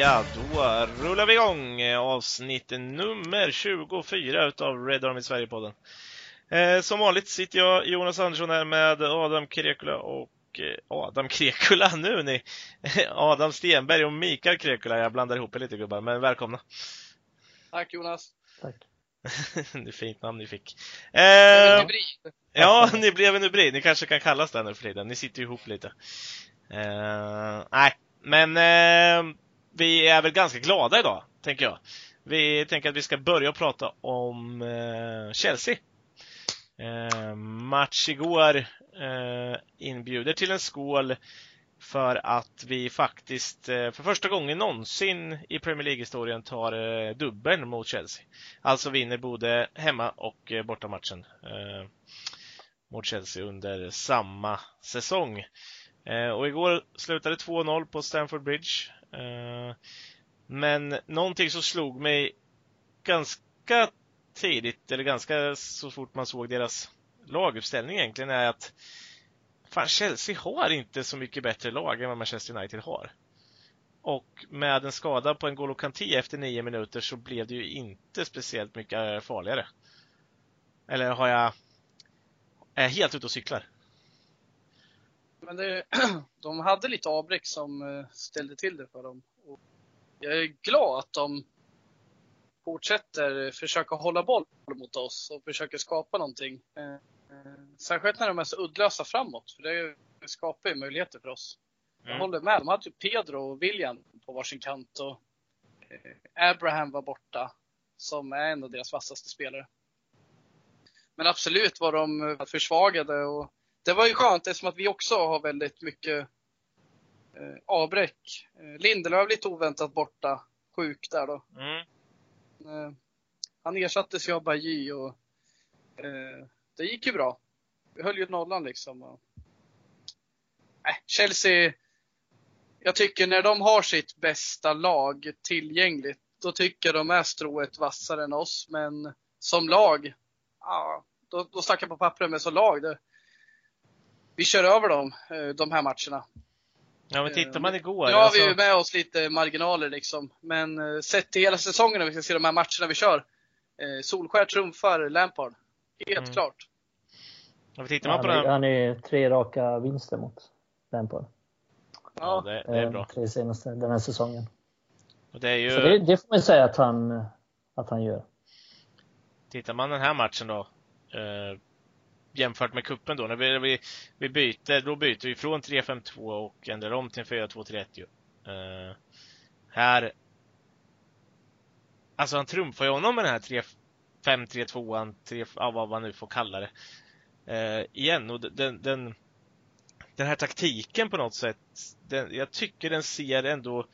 Ja, då rullar vi igång avsnitt nummer 24 utav Red Army Sverige-podden. Eh, som vanligt sitter jag, Jonas Andersson, här med Adam Krekula och eh, Adam Krekula nu ni! Adam Stenberg och Mikael Krekula. Jag blandar ihop er lite gubbar, men välkomna! Tack Jonas! Tack! det är fint namn ni fick. Eh, ja, ni blev en hybrid. Ni kanske kan kallas det nu för tiden. Ni sitter ihop lite. Eh, nej, men eh, vi är väl ganska glada idag, tänker jag. Vi tänker att vi ska börja prata om eh, Chelsea. Eh, match igår eh, inbjuder till en skål för att vi faktiskt eh, för första gången någonsin i Premier League-historien tar eh, dubbeln mot Chelsea. Alltså vinner både hemma och eh, bortamatchen eh, mot Chelsea under samma säsong. Eh, och igår slutade 2-0 på Stamford Bridge. Eh, men någonting som slog mig ganska tidigt, eller ganska så fort man såg deras laguppställning egentligen, är att fan, Chelsea har inte så mycket bättre lag än vad Manchester United har. Och med en skada på en Golo Kanté efter nio minuter så blev det ju inte speciellt mycket farligare. Eller har jag... Är jag helt ute och cyklar? Men det, de hade lite avbräck som eh, ställde till det för dem. Och jag är glad att de fortsätter försöka hålla boll mot oss och försöker skapa någonting. Eh, Eh, särskilt när de är så uddlösa framåt, för det skapar ju möjligheter för oss. Mm. Jag håller med. De hade ju Pedro och William på varsin kant och Abraham var borta, som är en av deras vassaste spelare. Men absolut var de försvagade och det var ju skönt eftersom att vi också har väldigt mycket avbräck. Lindelöf lite oväntat borta, sjuk där då. Mm. Han ersattes ju av Bajy och det gick ju bra. Vi höll ju nollan liksom. Och... Äh, Chelsea, jag tycker när de har sitt bästa lag tillgängligt, då tycker de är strået vassare än oss. Men som lag, ja, då, då snackar jag på pappret, men som lag, det, vi kör över dem eh, de här matcherna. Ja, men tittar man igår. Nu har alltså... vi med oss lite marginaler liksom. Men eh, sett till hela säsongen, när vi ska se de här matcherna vi kör. Eh, Solskär trumfar Lampard. Helt mm. klart. Ja, tittar man på han, han är tre raka vinster mot Lampard. Ja, det, det, är bra. Tre senaste den här säsongen. Och det, är ju... Så det, det får man säga att han, att han gör. Tittar man den här matchen då, eh, jämfört med kuppen då, när vi, vi, vi byter, då byter vi från 3-5-2 och ändrar om till 4-2-3-1 uh, eh, Här, alltså han trumfar ju honom med den här 3 5-3-2an, ja, vad man nu får kalla det. Uh, igen, och den, den, den här taktiken på något sätt, den, jag tycker den ser ändå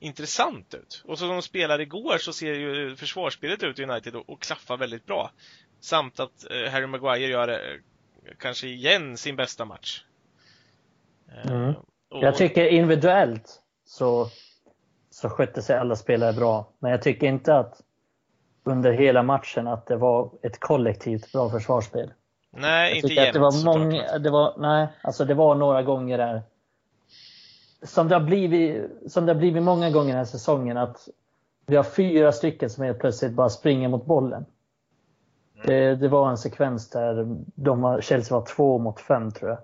intressant ut. Och så som de spelade igår så ser ju försvarsspelet ut i United och, och klaffar väldigt bra. Samt att eh, Harry Maguire gör eh, kanske igen sin bästa match. Eh, mm. Och, jag tycker individuellt så, så skötte sig alla spelare bra. Men jag tycker inte att under hela matchen att det var ett kollektivt bra försvarsspel. Nej, jag inte jämt. Det var många, det var, nej, alltså det var några gånger där. Som det har blivit, som det har blivit många gånger den här säsongen att vi har fyra stycken som helt plötsligt bara springer mot bollen. Det, det, var en sekvens där de, Chelsea var två mot fem tror jag.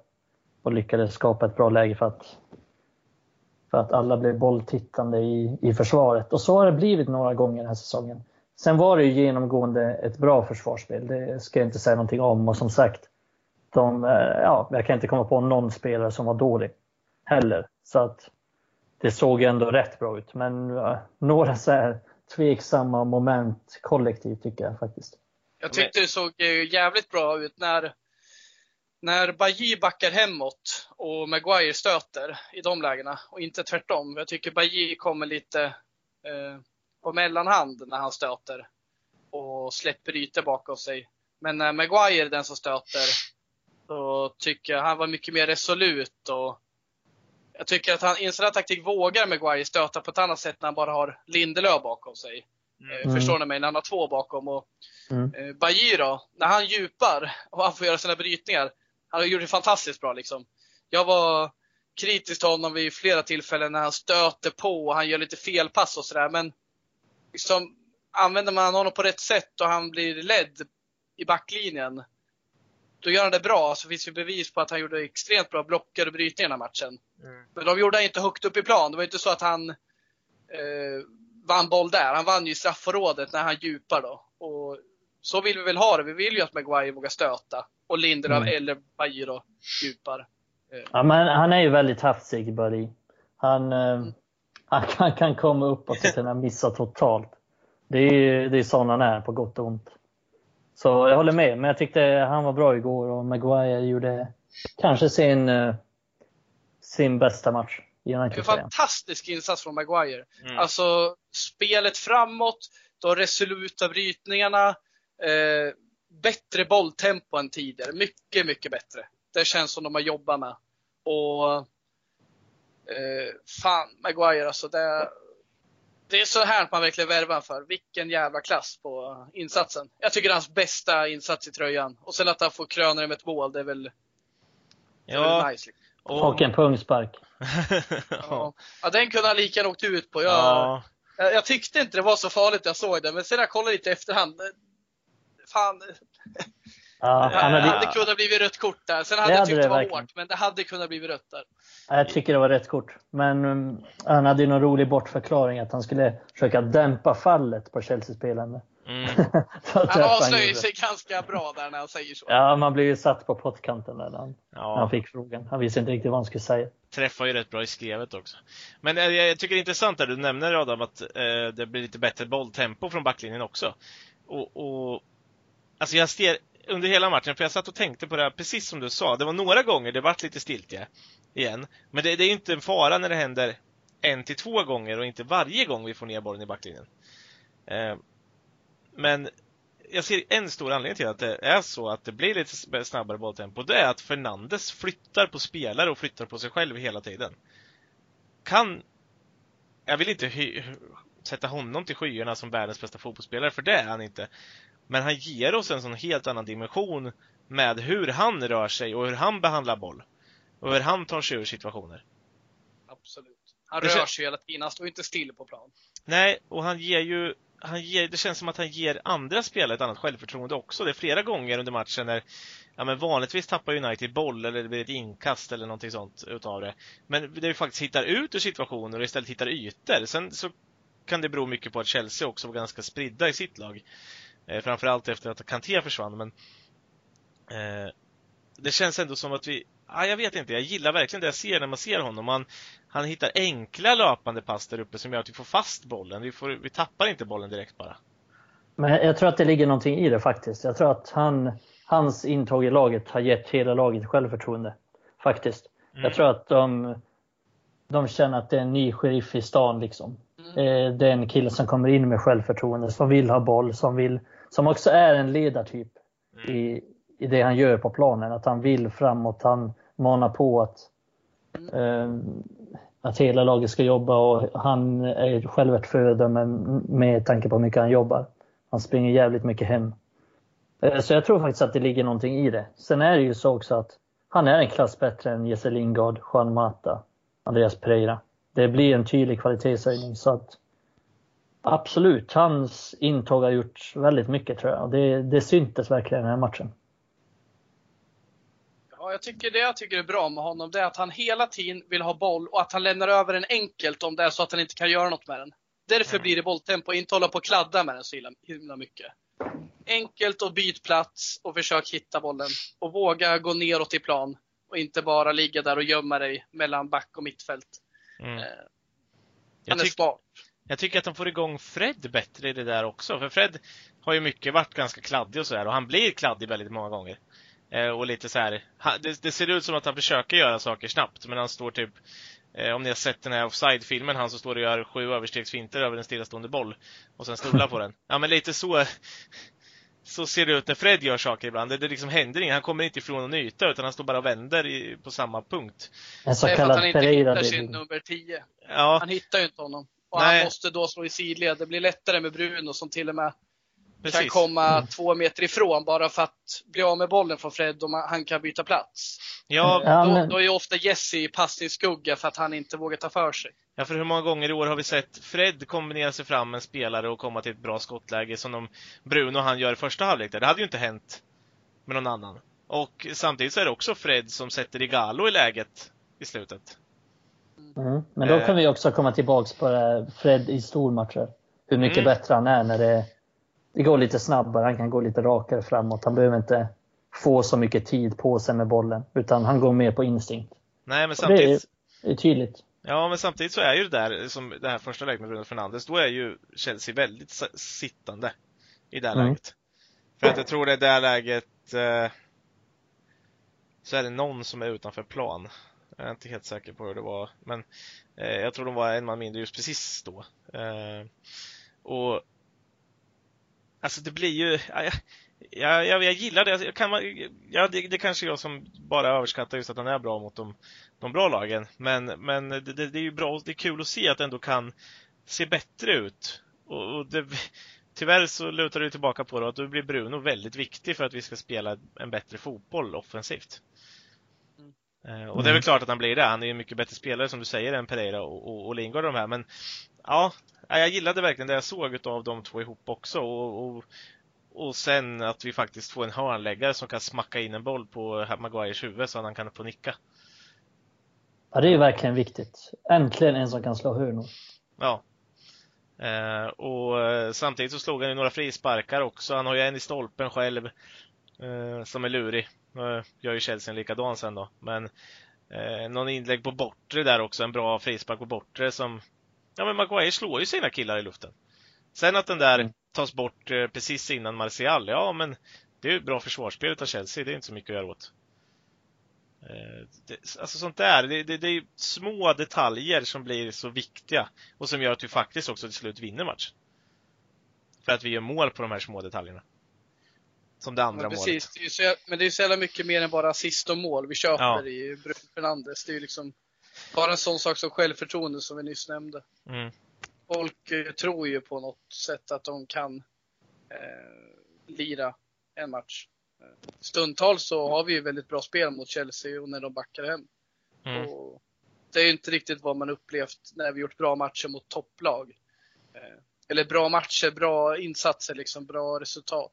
Och lyckades skapa ett bra läge för att, för att alla blev bolltittande i, i försvaret. Och så har det blivit några gånger den här säsongen. Sen var det ju genomgående ett bra försvarsspel, det ska jag inte säga någonting om. Och som sagt, de, eh, ja, jag kan inte komma på någon spelare som var dålig heller. Så att det såg ändå rätt bra ut. Men ja, några så här tveksamma moment kollektivt tycker jag faktiskt. Jag tyckte det såg jävligt bra ut när, när Bajy backar hemåt och Maguire stöter i de lägena och inte tvärtom. Jag tycker Bajy kommer lite eh, på mellanhand när han stöter och släpper ytor bakom sig. Men när Maguire är den som stöter, så tycker jag han var mycket mer resolut och jag tycker att han i en sån här taktik vågar Maguire stöta på ett annat sätt när han bara har Lindelöf bakom sig. Eh, mm. Förstår ni mig? När han har två bakom. Och, mm. eh, Bajir när han djupar och han får göra sina brytningar. Han har gjort det fantastiskt bra liksom. Jag var kritisk till honom vid flera tillfällen när han stöter på och han gör lite felpass och sådär. Men liksom, använder man honom på rätt sätt och han blir ledd i backlinjen, då gör han det bra. Så finns det bevis på att han gjorde extremt bra blockar och brytningar i den här matchen. Mm. Men de gjorde han inte högt upp i plan. Det var inte så att han eh, vann boll där. Han vann ju straffområdet när han djupar då. Och så vill vi väl ha det. Vi vill ju att Maguire vågar stöta. Och Lindelöf Mm. eller Bajir då djupar. Ja, men han är ju väldigt hafsig, Buddy. Han, eh, han kan, kan komma uppåt och kunna missa totalt. Det är ju det är sån han är, på gott och ont. Så jag håller med, men jag tyckte han var bra igår och Maguire gjorde kanske sin, eh, sin bästa match En fantastisk insats från Maguire. Mm. Alltså spelet framåt, de resoluta brytningarna, eh, bättre bolltempo än tidigare. Mycket, mycket bättre. Det känns som de har jobbat med. Och eh, fan, Maguire alltså. Det, det är så här man verkligen värvar för. Vilken jävla klass på insatsen. Jag tycker det är hans bästa insats i tröjan. Och sen att han får kröna det med ett mål, det är väl, det är Ja, väl nice. Liksom. Och en pungspark. Ja. ja, den kunde han lika gärna åkt ut på. Jag, ja. jag, jag tyckte inte det var så farligt när jag såg det, men sen när jag kollade lite efterhand. eh, Fan, Ja, han det hade, hade kunnat blivit rött kort där. Sen hade Det jag hade tyckt det det var verkligen. hårt, men det hade kunnat blivit rött där. jag tycker det var rätt kort. Men um, han hade ju någon rolig bortförklaring att han skulle försöka dämpa fallet på Chelsea-spelande. Mm. Han avslöjar gjorde. sig ganska bra där när han säger så. Ja, man blev ju satt på pottkanten där när han, när han ja. fick frågan. Han visste inte riktigt vad han skulle säga. Träffar ju rätt bra i skrevet också. Men eh, jag, jag tycker det är intressant där du nämner Adam att eh, det blir lite bättre bolltempo från backlinjen också. Och, och alltså jag ser under hela matchen, för jag satt och tänkte på det här, precis som du sa. Det var några gånger det vart lite stiltje igen. Men det, det är inte en fara när det händer en till två gånger och inte varje gång vi får ner bollen i backlinjen. Eh, men jag ser en stor anledning till att det är så att det blir lite snabbare bolltempo. Det är att Fernandes flyttar på spelare och flyttar på sig själv hela tiden. Kan... Jag vill inte hy- sätta honom till skyarna som världens bästa fotbollsspelare, för det är han inte. Men han ger oss en sån helt annan dimension med hur han rör sig och hur han behandlar boll. Och hur han tar sig ur situationer. Absolut. Han Det rör sig hela tiden, han står inte still på plan. Nej, och han ger ju han ger, det känns som att han ger andra spelare ett annat självförtroende också. Det är flera gånger under matchen när, ja men vanligtvis tappar United boll eller det blir ett inkast eller någonting sånt utav det. Men det vi faktiskt hittar ut ur situationer och istället hittar ytor. Sen så kan det bero mycket på att Chelsea också var ganska spridda i sitt lag. Eh, framförallt efter att Kanté försvann, men eh, det känns ändå som att vi, ah, jag vet inte, jag gillar verkligen det jag ser när man ser honom. Han, han hittar enkla löpande pass där uppe som gör att vi får fast bollen. Vi, får, vi tappar inte bollen direkt bara. Men jag tror att det ligger någonting i det faktiskt. Jag tror att han, hans intåg i laget har gett hela laget självförtroende. Faktiskt. Mm. Jag tror att de, de känner att det är en ny sheriff i stan. Liksom. Eh, Det är en kille som kommer in med självförtroende, som vill ha boll, som, vill, som också är en ledartyp i, i det han gör på planen. Att han vill framåt, han manar på att, Mm. Ehm, att hela laget ska jobba och han är själv ett föredöme med tanke på hur mycket han jobbar. Han springer jävligt mycket hem. Eh, Så jag tror faktiskt att det ligger någonting i det. Sen är det ju så också att han är en klass bättre än Jesse Lingard, Juan Mata, Andreas Pereira. Det blir en tydlig kvalitetshöjning. Så att absolut, hans intåg har gjort väldigt mycket tror jag. Det, det syntes verkligen i den här matchen. Ja, jag tycker det jag tycker är bra med honom, det är att han hela tiden vill ha boll och att han lämnar över den enkelt om det är så att han inte kan göra något med den. Därför Mm. blir det bolltempo, inte hålla på och kladda med den så himla- himla mycket. Enkelt och byt plats och försök hitta bollen. Och våga gå neråt i plan. Och inte bara ligga där och gömma dig mellan back och mittfält. Mm. Eh, Han är smart. jag tycker att de får igång Fred bättre i det där också. För Fred har ju mycket varit ganska kladdig och sådär. Och han blir kladdig väldigt många gånger. Eh, och lite så här, det, det ser ut som att han försöker göra saker snabbt. Men han står typ Eh, om ni har sett den här offside-filmen, han som står och gör sju överstegsfinter över en stillastående boll och sen stolar på den. Ja men lite så så ser det ut när Fred gör saker ibland. Det, det liksom händer inget. Han kommer inte ifrån någon yta utan han står bara och vänder i, på samma punkt. En så Det är för att kallad han inte Pereira hittar sin nummer 10. Ja, Han hittar ju inte honom. Och Nej. han måste då slå i sidled. Det blir lättare med Bruno som till och med Precis. kan komma mm. två meter ifrån bara för att bli av med bollen från Fred och han kan byta plats. Ja, då, då är ju ofta Jesse i passningsskugga för att han inte vågar ta för sig. Ja, för hur många gånger i år har vi sett Fred kombinera sig fram med en spelare och komma till ett bra skottläge som de Bruno han gör i första halvlek där. Det hade ju inte hänt med någon annan. Och samtidigt så är det också Fred som sätter Igalo i läget i slutet. Mm. Men då eh. kan vi också komma tillbaks på det, Fred i stormatcher. Hur mycket mm. bättre han är när det, det går lite snabbare. Han kan gå lite rakare framåt. Han behöver inte få så mycket tid på sig med bollen. Utan han går mer på instinkt. Nej, men samtidigt... Det är, är tydligt. Ja, men samtidigt så är ju det där, som det här första läget med Bruno Fernandes, då är ju Chelsea väldigt sittande i det här mm. läget. För att jag tror det är det läget eh, så är det någon som är utanför plan. Jag är inte helt säker på hur det var, men eh, jag tror de var en man mindre just precis då. Eh, och Alltså det blir ju, ja, jag, jag, jag gillar det. Kan man, ja, det, det kanske är jag som bara överskattar just att han är bra mot de, de bra lagen. Men, men det, det, det är ju bra, det är kul att se att det ändå kan se bättre ut. Och, och det, tyvärr så lutar det tillbaka på det att då blir Bruno väldigt viktig för att vi ska spela en bättre fotboll offensivt. Mm. Och det är väl mm. klart att han blir det. Han är ju en mycket bättre spelare som du säger än Pereira och, och, och Lingard och de här. Men ja, jag gillade verkligen det jag såg av de två ihop också. Och, och, och sen att vi faktiskt får en hörnläggare som kan smacka in en boll på Maguires huvud så att han kan få nicka. Ja, det är verkligen viktigt. Äntligen en som kan slå hörnor. Ja. Eh, och eh, samtidigt så slog han ju några frisparkar också. Han har ju en i stolpen själv eh, som är lurig. Eh, gör ju Chelsea en likadan sen då. Men eh, någon inlägg på bortre där också. En bra frispark på bortre som Ja men Maguire slår ju sina killar i luften. Sen att den där mm. tas bort eh, precis innan Martial, ja men det är ju bra försvarsspel av Chelsea, det är inte så mycket att göra åt. Eh, det, alltså sånt där, det, det, det är små detaljer som blir så viktiga och som gör att vi faktiskt också till slut vinner matchen. För att vi gör mål på de här små detaljerna. Som det andra men precis, målet. Det så, men det är så jävla mycket mer än bara assist och mål vi köper ja. i Bruno Fernandes. Det är ju liksom bara en sån sak som självförtroende som vi nyss nämnde. Mm. Folk eh, tror ju på något sätt att de kan eh, lira en match. Stundtals så har vi ju väldigt bra spel mot Chelsea och när de backar hem. Mm. Och det är ju inte riktigt vad man upplevt när vi gjort bra matcher mot topplag. Eh, eller bra matcher, bra insatser, liksom bra resultat.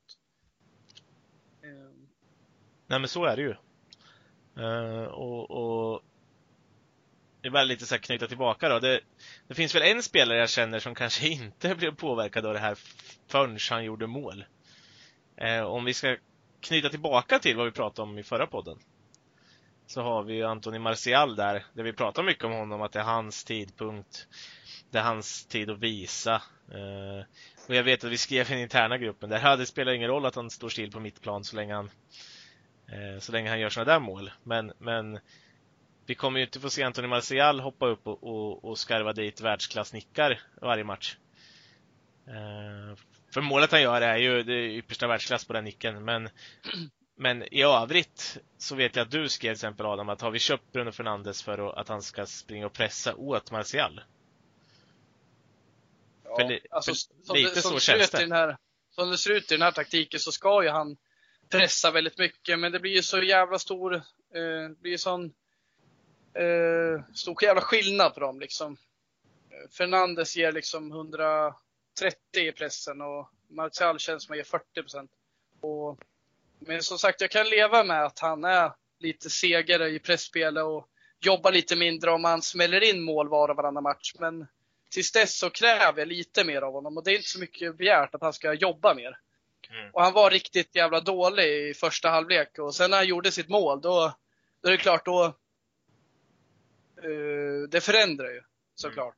Eh. Nej men så är det ju. Och, och det är bara lite så här knyta tillbaka då. Det, det, finns väl en spelare jag känner som kanske inte blev påverkad av det här förrän han gjorde mål. Eh, om vi ska knyta tillbaka till vad vi pratade om i förra podden. Så har vi ju Antoni Martial där, där vi pratar mycket om honom, att det är hans tidpunkt. Det är hans tid att visa. Eh, och jag vet att vi skrev i den interna gruppen där, det spelar ingen roll att han står still på mittplan så länge han eh, så länge han gör sådana där mål. Men, men vi kommer ju inte få se Anthony Martial hoppa upp och, och, och skarva dit världsklassnickar varje match. Uh, för målet han gör är ju det yppersta världsklass på den nicken, men, men i övrigt så vet jag att du skrev till exempel Adam att har vi köpt Bruno Fernandes för att han ska springa och pressa åt Martial? Ja, för, alltså, för som lite det, som så känns det. Här, som det ser ut i den här taktiken så ska ju han pressa väldigt mycket, men det blir ju så jävla stor, eh, det blir ju sån eh, stor jävla skillnad på dem liksom. Fernandes ger liksom 130 i pressen och Martial känns som att ger 40 procent. Men som sagt, jag kan leva med att han är lite segare i pressspelet och jobbar lite mindre om han smäller in mål var och varannan match. Men tills dess så kräver jag lite mer av honom och det är inte så mycket begärt att han ska jobba mer. Mm. Och han var riktigt jävla dålig i första halvlek och sen när han gjorde sitt mål då, då är det klart, då, uh, det förändrar ju såklart.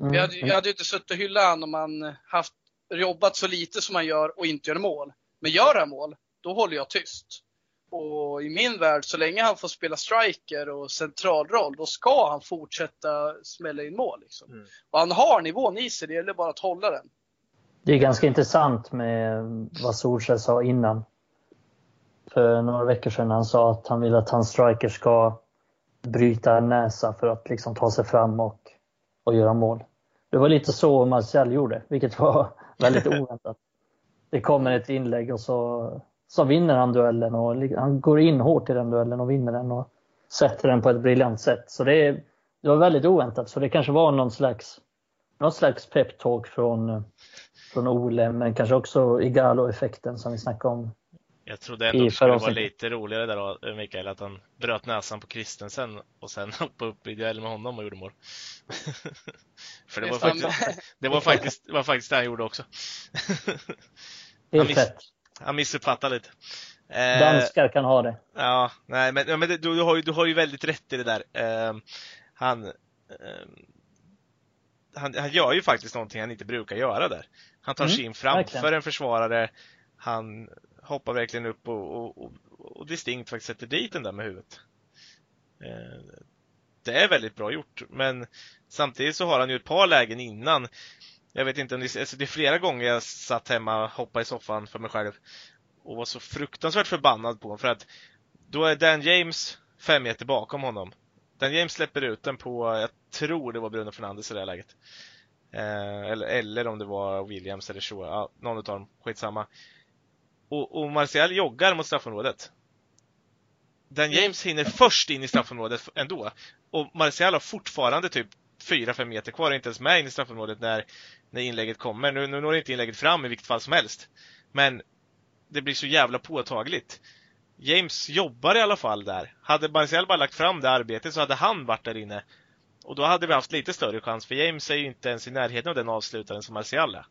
Mm. Jag, hade, jag hade ju inte suttit och hyllat honom om han haft, jobbat så lite som han gör och inte gör mål. Men gör han mål, då håller jag tyst. Och i min värld, så länge han får spela striker och centralroll, då ska han fortsätta smälla in mål. Liksom. Mm. Och han har nivån i sig, det gäller bara att hålla den. Det är ganska intressant med vad Solskjaer sa innan. För några veckor sedan han sa att han vill att hans striker ska bryta en näsa för att liksom ta sig fram och, och göra mål. Det var lite så Martial gjorde, vilket var väldigt oväntat. det kommer ett inlägg och så, så vinner han duellen och han går in hårt i den duellen och vinner den och sätter den på ett briljant sätt. Så det, är, det var väldigt oväntat. Så det kanske var någon slags, någon slags peptalk från, från Ole, men kanske också Igalo-effekten som vi snackade om jag trodde ändå att det skulle vara lite roligare där då, Mikael, att han bröt näsan på Kristensen och sen hoppade upp i duell med honom och gjorde mål. För det var, faktiskt, det var faktiskt, var faktiskt det han gjorde också. han, miss, han missuppfattade lite. Eh, Danskar kan ha det. Ja, nej men, men du, du, har ju, du har ju väldigt rätt i det där. Uh, han, uh, han, han gör ju faktiskt någonting han inte brukar göra där. Han tar mm, sig in framför verkligen. en försvarare. Han hoppar verkligen upp och, och, och, och distinkt faktiskt sätter dit den där med huvudet. Eh, det är väldigt bra gjort, men samtidigt så har han ju ett par lägen innan. Jag vet inte om det, alltså det är flera gånger jag satt hemma och hoppade i soffan för mig själv och var så fruktansvärt förbannad på honom för att då är Dan James fem meter bakom honom. Dan James släpper ut den på, jag tror det var Bruno Fernandes i det här läget. Eh, eller, eller om det var Williams eller så, ja, någon av dem, skitsamma. Och, och Martial joggar mot straffområdet. Dan mm. James hinner först in i straffområdet ändå. Och Martial har fortfarande typ 4-5 meter kvar, inte ens med in i straffområdet när, när inlägget kommer. Nu, nu når inte inlägget fram i vilket fall som helst. Men det blir så jävla påtagligt. James jobbar i alla fall där. Hade Martial bara lagt fram det arbetet så hade han varit där inne. Och då hade vi haft lite större chans, för James är ju inte ens i närheten av den avslutaren som Martial är.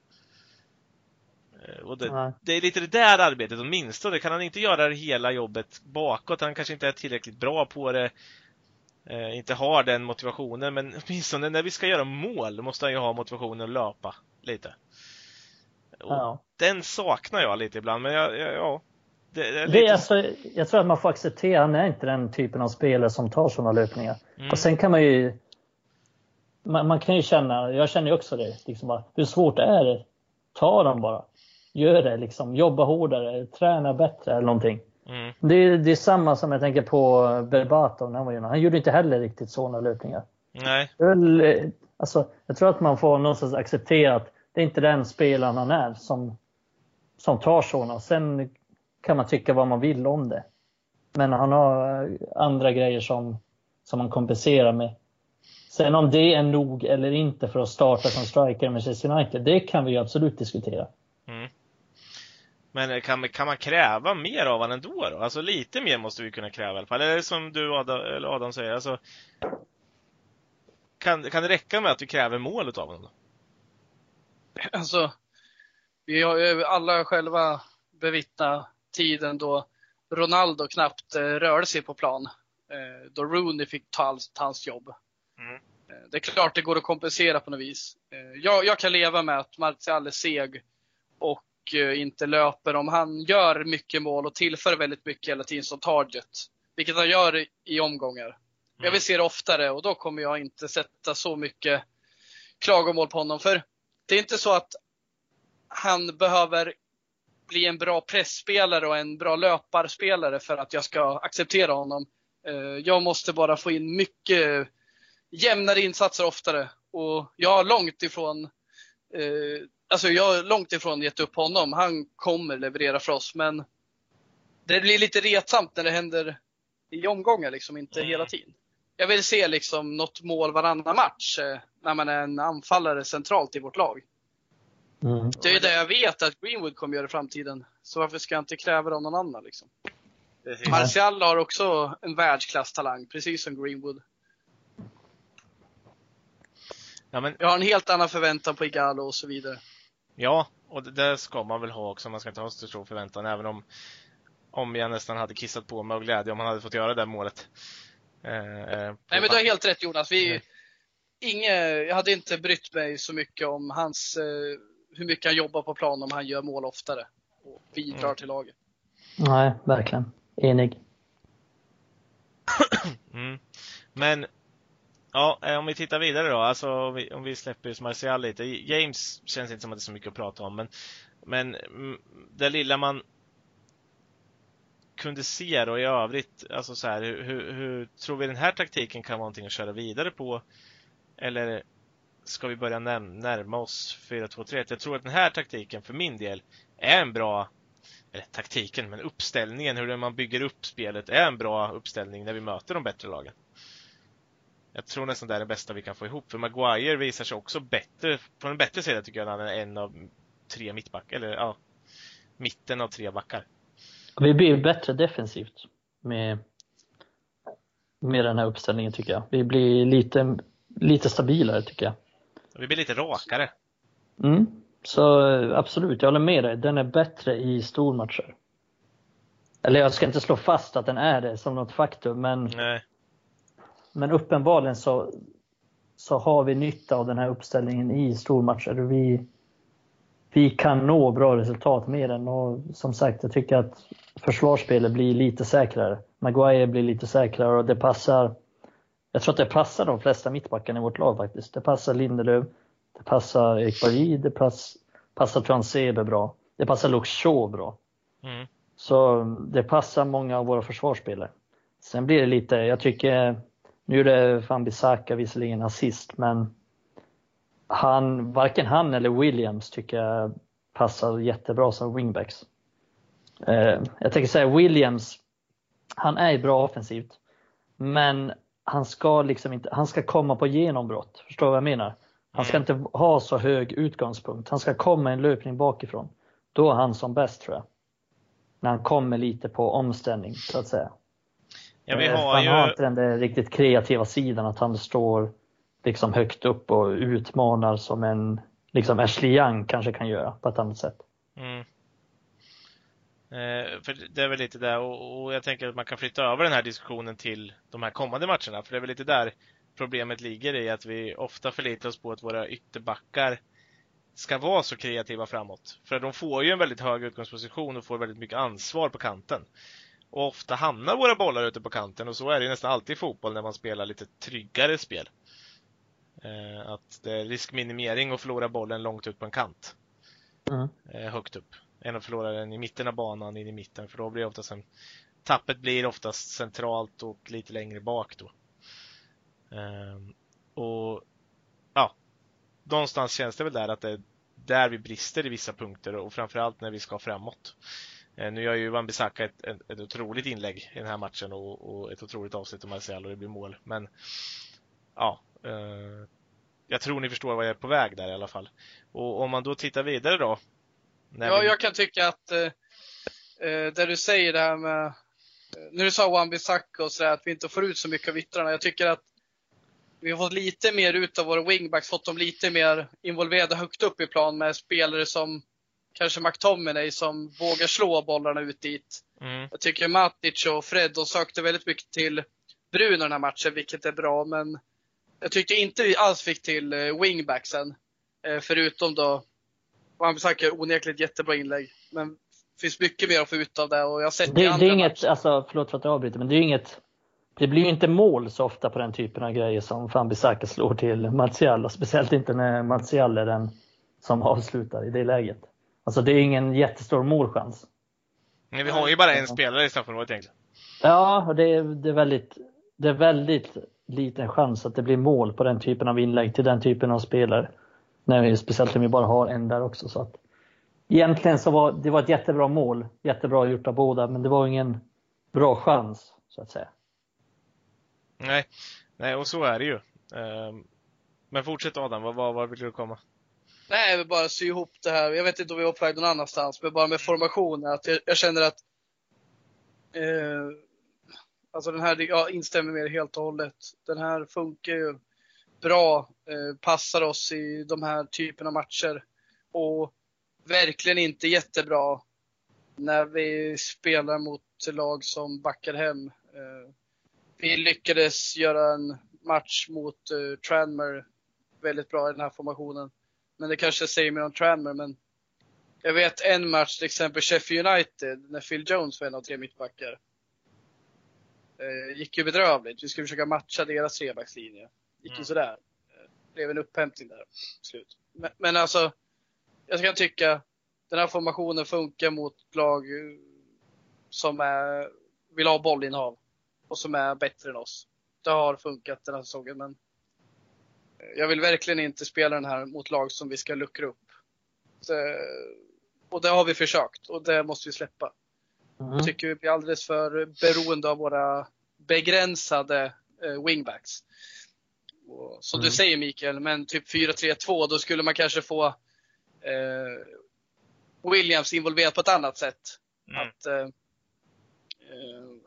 Eh, och det, det, är lite det där arbetet åtminstone. Kan han inte göra det hela jobbet bakåt, han kanske inte är tillräckligt bra på det, eh, inte har den motivationen, men åtminstone när vi ska göra mål måste han ju ha motivationen att löpa lite. Ja. Den saknar jag lite ibland, men jag, jag, ja. Det, det är lite... det är alltså, jag tror att man får acceptera, han är inte den typen av spelare som tar sådana löpningar. Mm. Och sen kan man ju man, man, kan ju känna, jag känner ju också det, liksom bara, hur svårt är det? Ta dem bara gör det liksom. Jobba hårdare, träna bättre eller någonting. Mm. Det, är, det är samma som jag tänker på Berbatov när han var junior. Han gjorde inte heller riktigt sådana löpningar. Nej. alltså, jag tror att man får någonstans acceptera att det är inte den spelaren han är som, som tar sådana. Sen kan man tycka vad man vill om det. Men han har andra grejer som, som man kompenserar med. Sen om det är nog eller inte för att starta som striker med Manchester United, det kan vi ju absolut diskutera. Men kan, kan man kräva mer av honom ändå då? Alltså lite mer måste vi kunna kräva i alla fall. Eller som du Adam, eller Adam säger, alltså kan, kan det räcka med att vi kräver mål av honom? Då? Alltså, vi har ju alla själva bevittnat tiden då Ronaldo knappt eh, rörde sig på plan. Eh, då Rooney fick ta, ta hans jobb. Mm. Eh, det är klart det går att kompensera på något vis. Jag, jag kan leva med att Martial är seg och inte löper, om han gör mycket mål och tillför väldigt mycket hela tiden som target, vilket han gör i omgångar. Mm. Jag vill se det oftare och då kommer jag inte sätta så mycket klagomål på honom. För det är inte så att han behöver bli en bra pressspelare och en bra löparspelare för att jag ska acceptera honom. Eh, jag måste bara få in mycket jämnare insatser oftare och jag har långt ifrån eh, alltså jag har långt ifrån gett upp honom. Han kommer leverera för oss, men det blir lite retsamt när det händer i omgångar, liksom, inte mm. hela tiden. Jag vill se liksom något mål varannan match eh, när man är en anfallare centralt i vårt lag. Mm. Det är det jag vet att Greenwood kommer göra i framtiden. Så varför ska jag inte kräva det av någon annan? Liksom? Martial har också en världsklasstalang, precis som Greenwood. Ja, men... Jag har en helt annan förväntan på Igalo och så vidare. Ja, och det, det ska man väl ha också. Man ska inte ha så stor förväntan, även om, om jag nästan hade kissat på mig av glädje om han hade fått göra det målet. Eh, eh Nej, men du har helt rätt Jonas. Vi, mm. inge, jag hade inte brytt mig så mycket om hans, eh, hur mycket han jobbar på plan om han gör mål oftare och bidrar mm. till laget. Nej, verkligen. Enig. Mm. Men Ja, eh, om vi tittar vidare då, alltså om vi, om vi släpper Martial lite. James känns inte som att det är så mycket att prata om, men, men mm, det lilla man kunde se då i övrigt, alltså så här, hur, hur, hur, tror vi den här taktiken kan vara någonting att köra vidare på? Eller ska vi börja närma oss 4-2-3. Jag tror att den här taktiken för min del är en bra eller taktiken, men uppställningen, hur man bygger upp spelet är en bra uppställning när vi möter de bättre lagen. Jag tror nästan det är det bästa vi kan få ihop, för Maguire visar sig också bättre, på en bättre sida tycker jag, när han är en av tre mittbackar, eller ja, mitten av tre backar. Vi blir bättre defensivt med, med den här uppställningen tycker jag. Vi blir lite, lite stabilare tycker jag. Vi blir lite rakare. Mm. Så absolut, jag håller med dig. Den är bättre i stormatcher. Eller jag ska inte slå fast att den är det som något faktum, men, Nej. Men uppenbarligen så, så har vi nytta av den här uppställningen i stormatcher. Vi, vi kan nå bra resultat med den och som sagt, jag tycker att försvarsspelet blir lite säkrare. Maguire blir lite säkrare och det passar jag tror att det passar de flesta mittbackarna i vårt lag faktiskt. Det passar Lindelöf, det passar Erik Bajy, det pass, passar Transebe bra. Det passar Shaw bra. Mm. Så det passar många av våra försvarsspelare. Sen blir det lite, jag tycker, nu gjorde Van Bissaka visserligen assist, men han, varken han eller Williams tycker jag passar jättebra som wingbacks. Eh, jag tänker säga Williams, han är bra offensivt, men han ska liksom inte, han ska komma på genombrott. Förstår du vad jag menar? Han ska inte ha så hög utgångspunkt. Han ska komma en löpning bakifrån. Då är han som bäst tror jag. När han kommer lite på omställning så att säga. Ja, vi Eh, har han ju... har inte den där riktigt kreativa sidan att han står liksom högt upp och utmanar som en liksom Ashley Young kanske kan göra på ett annat sätt. Mm. Eh, för det är väl lite där och, och jag tänker att man kan flytta över den här diskussionen till de här kommande matcherna. För det är väl lite där problemet ligger i att vi ofta förlitar oss på att våra ytterbackar ska vara så kreativa framåt. För de får ju en väldigt hög utgångsposition och får väldigt mycket ansvar på kanten. Och ofta hamnar våra bollar ute på kanten och så är det nästan alltid i fotboll när man spelar lite tryggare spel. Eh, att det är riskminimering att förlora bollen långt ut på en kant. Mm. Eh, högt upp. Än att förlora den i mitten av banan, in i mitten. För då blir oftast en, tappet blir oftast centralt och lite längre bak då. Ehm, och ja, någonstans känns det väl där att det är där vi brister i vissa punkter och framförallt när vi ska framåt. Eh, nu gör ju Wan Bissaka ett, ett, ett otroligt inlägg i den här matchen och, och ett otroligt avslut av Martial och det blir mål. Men ja, eh, jag tror ni förstår vad jag är på väg där i alla fall. Och om man då tittar vidare då. Ja, vi- jag kan tycka att eh, eh, det du säger det här med, eh, när du sa Wan-Bissaka och sådär, att vi inte får ut så mycket av yttrarna. Jag tycker att vi har fått lite mer ut av våra wingbacks, fått dem lite mer involverade högt upp i plan med spelare som kanske McTominay som vågar slå bollarna ut dit. Mm, Jag tycker Matic och Fred, de sökte väldigt mycket till Bruno den här matchen, vilket är bra, men jag tyckte inte vi alls fick till eh, wingbacksen. Eh, Förutom då, Wan-Bissaka gör onekligen ett jättebra inlägg, men det finns mycket mer att få ut av det och jag har sett i Det, andra det är inget, matcher. alltså, förlåt för att jag avbryter, men det är inget det blir ju inte mål så ofta på den typen av grejer som Fambisaka slår till Martial och speciellt inte när Martial är den som avslutar i det läget. Alltså det är ingen jättestor målchans. Men vi har ju bara en spelare i straffområdet egentligen. Ja, och det är, det är väldigt det är väldigt liten chans att det blir mål på den typen av inlägg till den typen av spelare. När vi, speciellt om vi bara har en där också. Så att, egentligen så var det var ett jättebra mål, jättebra gjort av båda, men det var ingen bra chans så att säga. Nej, nej och så är det ju. Ehm, Men fortsätt Adam, vad, vad, vad vill du komma? Nej, vill bara sy ihop det här. Jag vet inte om vi var på väg någon annanstans, men bara med formationen. Att jag, jag känner att eh, Alltså den här, jag instämmer med det helt och hållet. Den här funkar ju bra, eh, passar oss i de här typen av matcher. Och verkligen inte jättebra när vi spelar mot lag som backar hem. Eh, vi lyckades göra en match mot eh, Tranmer väldigt bra i den här formationen. Men det kanske säger mer om Tranmer, men jag vet en match, till exempel Sheffield United, när Phil Jones var en av tre mittbackar. Eh, gick ju bedrövligt. Vi skulle försöka matcha deras trebackslinje. Gick ju Mm. sådär. Eh, blev en upphämtning där. Slut. Men, men alltså, jag kan tycka den här formationen funkar mot lag eh, som är, vill ha bollinnehav och som är bättre än oss. Det har funkat den här säsongen, men Jag vill verkligen inte spela den här mot lag som vi ska luckra upp. Så, och det har vi försökt och det måste vi släppa. Mm. Jag tycker vi blir alldeles för beroende av våra begränsade eh, wingbacks. Och, som Mm. du säger Mikael, men typ 4-3-2, då skulle man kanske få eh, Williams involverad på ett annat sätt. Mm. Att eh, eh,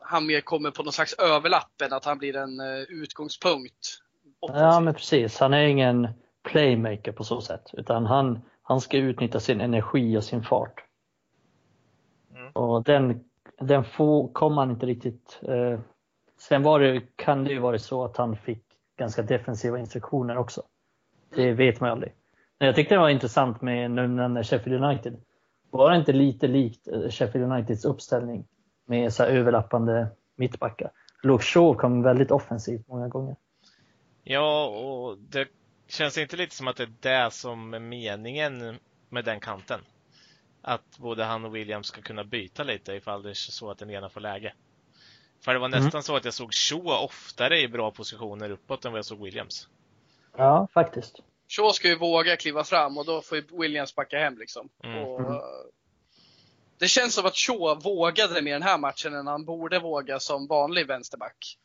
han mer kommer på någon slags överlapp än att han blir en eh, utgångspunkt. Ja, offensivt. men precis. Han är ingen playmaker på så sätt, utan han, han ska utnyttja sin energi och sin fart. Mm. Och den, den får, kom han inte riktigt. Eh, sen var det, kan det ju varit så att han fick ganska defensiva instruktioner också. Det vet man ju aldrig. Men jag tyckte det var intressant med nu när Sheffield United. Var det inte lite likt eh, Sheffield Uniteds uppställning med så överlappande mittbackar? Luke Shaw kom väldigt offensivt många gånger. Ja, och det känns inte lite som att det är det som är meningen med den kanten. Att både han och Williams ska kunna byta lite ifall det är så att den ena får läge. För det var Mm. nästan så att jag såg Shaw oftare i bra positioner uppåt än vad jag såg Williams. Ja, faktiskt. Shaw ska ju våga kliva fram och då får ju Williams backa hem liksom. Mm. Och, Mm. Det känns som att Shaw vågade mer den här matchen än han borde våga som vanlig vänsterback.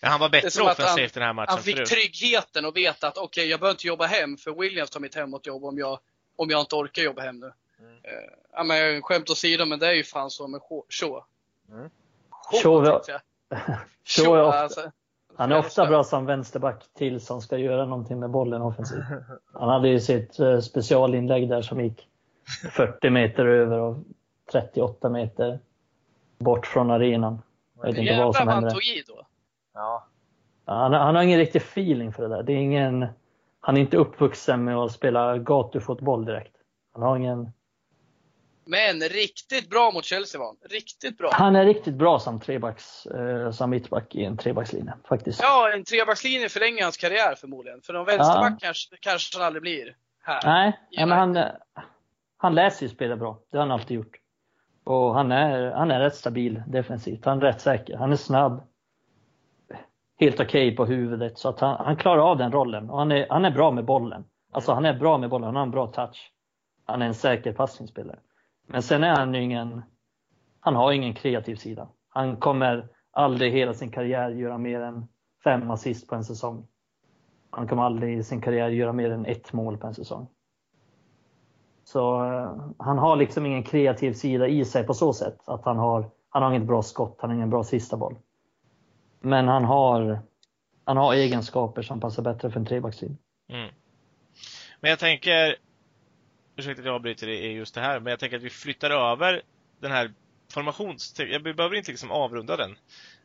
Ja, han var bättre att han- offensivt den här matchen Han fick förut. tryggheten och veta att okej, jag behöver inte jobba hem för Williams tar mitt hemåtjobb om jag, om jag inte orkar jobba hem nu. Mm. Eh, ja, men skämt åsido, men det är ju fan så med Shaw. Mm. Shaw. Shaw är ofta- alltså. Han är ofta bra som vänsterback tills han ska göra någonting med bollen offensivt. Han hade ju sitt eh, specialinlägg där som gick 40 meter över och 38 meter bort från arenan. Jag vet inte vad Jävlar som vad han hände. tog i då. Ja. Han, han har ingen riktig feeling för det där. Det är ingen, han är inte uppvuxen med att spela gatufotboll direkt. Han har ingen, Men riktigt bra mot Chelsea var han. Riktigt bra. han är riktigt bra som trebacks, eh, som mittback i en trebackslinje faktiskt. Ja, en trebackslinje förlänger hans karriär förmodligen. För någon vänsterback kanske, kanske han aldrig blir här. Nej, ja, men han, United. han lär sig spela bra. Det har han alltid gjort. Och han är, han är rätt stabil defensivt. Han är rätt säker. Han är snabb. Helt okej på huvudet. Så att han, han klarar av den rollen. Och han är, han är bra med bollen. Alltså han är bra med bollen. Han har en bra touch. Han är en säker passningsspelare. Men sen är han ju ingen, han har ingen kreativ sida. Han kommer aldrig hela sin karriär göra mer än fem assist på en säsong. Han kommer aldrig i sin karriär göra mer än ett mål på en säsong. Så eh, han har liksom ingen kreativ sida i sig på så sätt. Att han har, han har inget bra skott, han har ingen bra sista boll. Men han har, han har egenskaper som passar bättre för en trebackslinje. Mm. Men jag tänker, ursäkta att jag avbryter i just det här, men jag tänker att vi flyttar över den här formations... Jag behöver inte liksom avrunda den.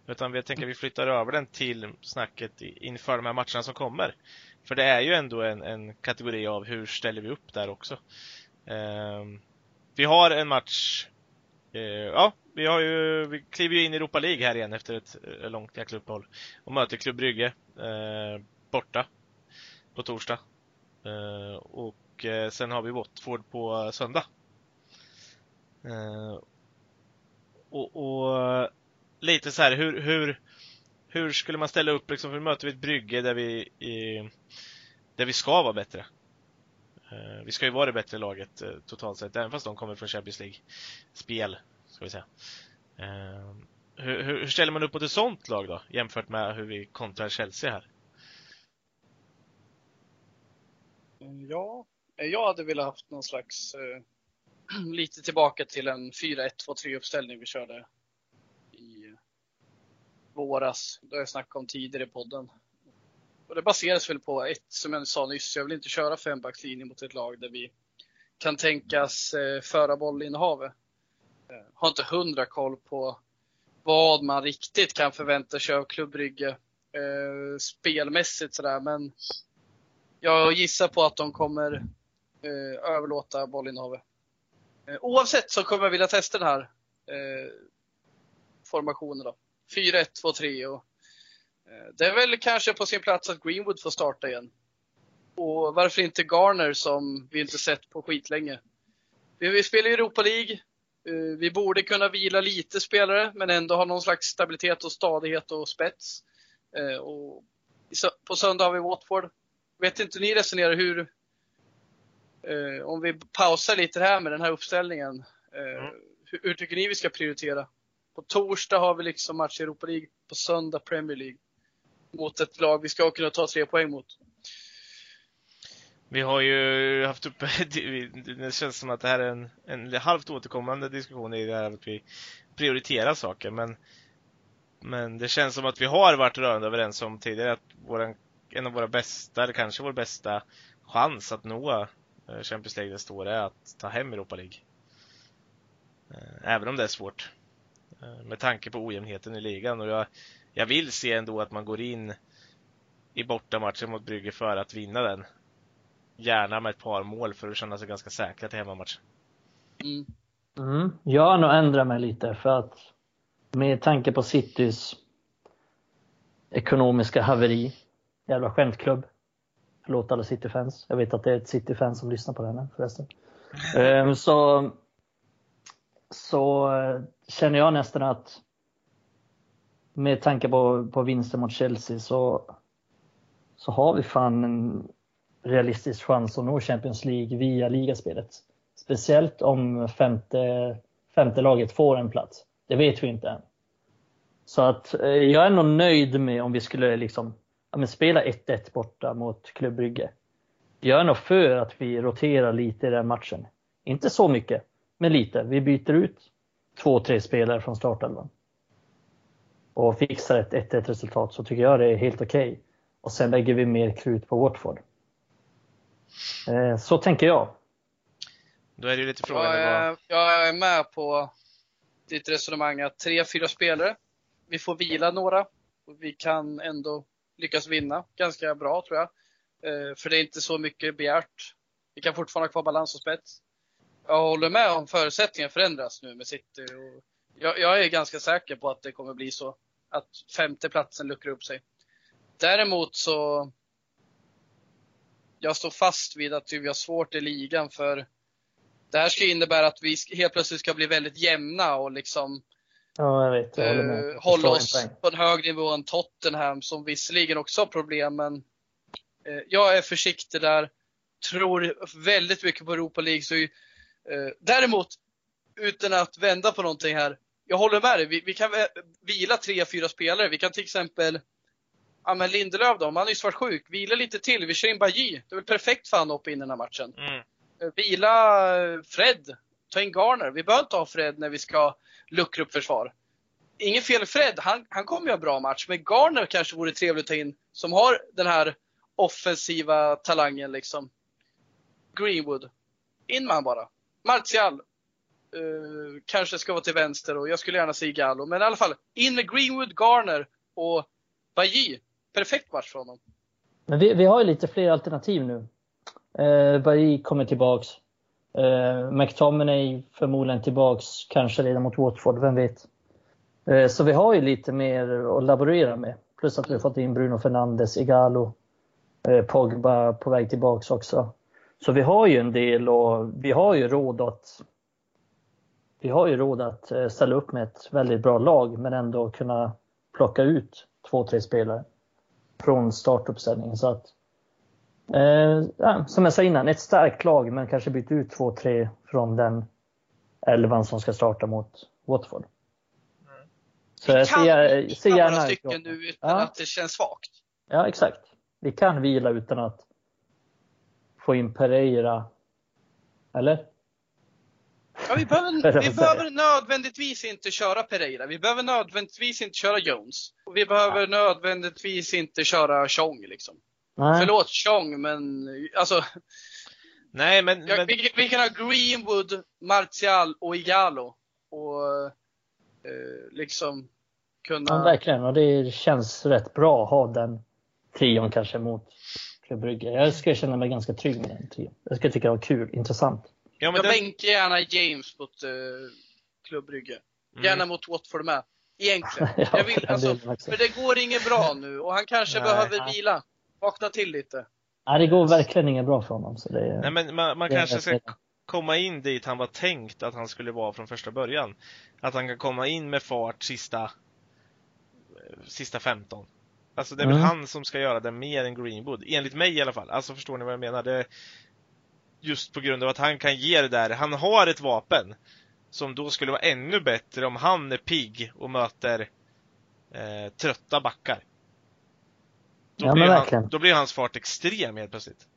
Utan jag tänker att vi flyttar över den till snacket inför de här matcherna som kommer. För det är ju ändå en, en kategori av hur ställer vi upp där också. Um, vi har en match uh, Ja, vi har ju, vi kliver ju in i Europa League här igen efter ett eh, långt jäkla uppehåll. Och möter Klubb Brygge eh, borta på torsdag. Eh, och eh, sen har vi Watford på söndag. Eh, och, och lite så här, hur, hur, hur skulle man ställa upp liksom, för möter vi ett brygge där vi, i, där vi ska vara bättre? Eh, vi ska ju vara det bättre laget eh, totalt sett, även fast de kommer från Champions League-spel, ska vi säga. Ehm, hur, hur, hur ställer man upp mot ett sånt lag då, jämfört med hur vi kontrar Chelsea här? Ja, jag hade velat haft någon slags eh, lite tillbaka till en 4-1-2-3 uppställning vi körde i eh, våras. Det har jag snackat om tidigare i podden. Och det baseras väl på ett, som jag sa nyss, jag vill inte köra fembackslinje mot ett lag där vi kan tänkas eh, föra bollinnehavet. Eh, har inte hundra koll på vad man riktigt kan förvänta sig av klubbrygge eh, spelmässigt sådär, men jag gissar på att de kommer eh, överlåta bollinnehavet. Eh, oavsett så kommer jag vilja testa den här eh, formationen då. 4-1-2-3 och eh, det är väl kanske på sin plats att Greenwood får starta igen. Och varför inte Garner som vi inte sett på skitlänge. Vi, vi spelar ju Europa League. Eh, vi borde kunna vila lite spelare men ändå ha någon slags stabilitet och stadighet och spets. Eh, och på söndag har vi Watford. vet inte hur ni resonerar, hur, eh, om vi pausar lite här med den här uppställningen. Mm. hur, hur tycker ni vi ska prioritera? På torsdag har vi liksom match i Europa League, på söndag Premier League. Mot ett lag vi ska kunna ta tre poäng mot. Vi har ju haft uppe, det känns som att det här är en, en halvt återkommande diskussion i det här att vi prioriterar saker, men men det känns som att vi har varit rörande överens om tidigare att våran, en av våra bästa, eller kanske vår bästa chans att nå eh, Champions League nästa år är att ta hem Europa League. Eh, även om det är svårt. Eh, med tanke på ojämnheten i ligan och jag, jag vill se ändå att man går in i bortamatchen mot Brygge för att vinna den. Gärna med ett par mål för att känna sig ganska säkra till hemmamatchen. Mm. Mm. Jag har nog ändrat mig lite för att med tanke på Citys ekonomiska haveri, jävla skämtklubb. Förlåt alla City-fans. Jag vet att det är ett City-fan som lyssnar på den här förresten. Ehm, så, så eh, känner jag nästan att med tanke på, på vinsten mot Chelsea så, så har vi fan en realistisk chans att nå Champions League via ligaspelet. Speciellt om femte, femte laget får en plats. Det vet vi inte än. Så att eh, jag är nog nöjd med om vi skulle liksom, ja, men spela 1-1 borta mot Klubb Brygge. Jag är nog för att vi roterar lite i den matchen. Inte så mycket, men lite. Vi byter ut två, tre spelare från startelvan. Och fixar ett 1-1 resultat så tycker jag det är helt okej. Okay. Och sen lägger vi mer krut på Watford. Eh, så tänker jag. Då är det lite frågan Jag vad... är, jag är med på ditt resonemang att tre, fyra spelare. Vi får vila några. Och vi kan ändå lyckas vinna ganska bra tror jag. Eh, för det är inte så mycket begärt. Vi kan fortfarande ha kvar balans och spets. Jag håller med om förutsättningarna förändras nu med City. Och jag, jag är ganska säker på att det kommer bli så. Att femteplatsen luckrar upp sig. Däremot så jag står fast vid att vi har svårt i ligan för det här ska innebära att vi helt plötsligt ska bli väldigt jämna och liksom Ja, vet. Eh, hålla oss på en hög nivå än Tottenham som visserligen också har problem men eh, jag är försiktig där. Tror väldigt mycket på Europa League. Så, eh, däremot, utan att vända på någonting här. Jag håller med dig. Vi, vi kan vila tre, fyra spelare. Vi kan till exempel Ja men Lindelöf då, han har nyss varit sjuk. Vila lite till. Vi kör in Bajy. Det är väl perfekt för han att hoppa in i den här matchen. Mm. Eh, Vila eh, Fred. Ta in Garner. Vi behöver inte ha Fred när vi ska luckra upp försvar. Inget fel Fred, han, han kommer göra bra match. Men Garner kanske vore trevligt att ta in. Som har den här offensiva talangen liksom. Greenwood. In med han bara. Martial. eh, kanske ska vara till vänster och jag skulle gärna se Gallo. Men i alla fall, in med Greenwood, Garner och Bajy. Perfekt match för honom. Men vi, vi har ju lite fler alternativ nu. Eh, Bailly kommer tillbaks. Eh, McTominay förmodligen tillbaks, kanske redan mot Watford, vem vet. Eh, så vi har ju lite mer att laborera med. Plus att vi har fått in Bruno Fernandes, Igalo, eh, Pogba på väg tillbaks också. Så vi har ju en del och vi har ju råd att vi har ju råd att eh, ställa upp med ett väldigt bra lag men ändå kunna plocka ut två, tre spelare från startuppställningen. Så att, eh, ja, som jag sa innan, ett starkt lag men kanske byta ut två, tre från den elvan som ska starta mot Watford. Så Vi jag kan ser, vila ser några stycken nu utan Ja. att det känns svagt. Ja, exakt. Vi kan vila utan att få in Pereira. Eller? Ja, vi behöver, vi behöver nödvändigtvis inte köra Pereira. Vi behöver nödvändigtvis inte köra Jones. Och vi behöver nödvändigtvis inte köra Chong liksom. Nej. Förlåt Chong, men alltså, Nej, men, ja, men vi, vi kan ha Greenwood, Martial och Igalo. Och eh, liksom kunna... Ja, verkligen. Och det känns rätt bra att ha den trion kanske mot Club. Jag skulle känna mig ganska trygg med den trion. Jag skulle tycka det var kul, intressant. Ja, men jag den, bänkar gärna James mot uh, Klubb Brygge. Gärna mm, mot Watford med. Egentligen. Ja, Jag vill, alltså, för det går inget bra nu och han kanske Nej. behöver vila. Vakna till lite. Nej, det går verkligen inget bra för honom. Så det, är- nej, men man, man kanske ska komma in dit han var tänkt att han skulle vara från första början. Att han kan komma in med fart sista, sista 15. Alltså det är väl Mm. han som ska göra det mer än Greenwood, enligt mig i alla fall. Alltså förstår ni vad jag menar? Det, just på grund av att han kan ge det där. Han har ett vapen som då skulle vara ännu bättre om han är pigg och möter eh, trötta backar. Då, Ja, blir han, då blir hans fart extrem helt plötsligt.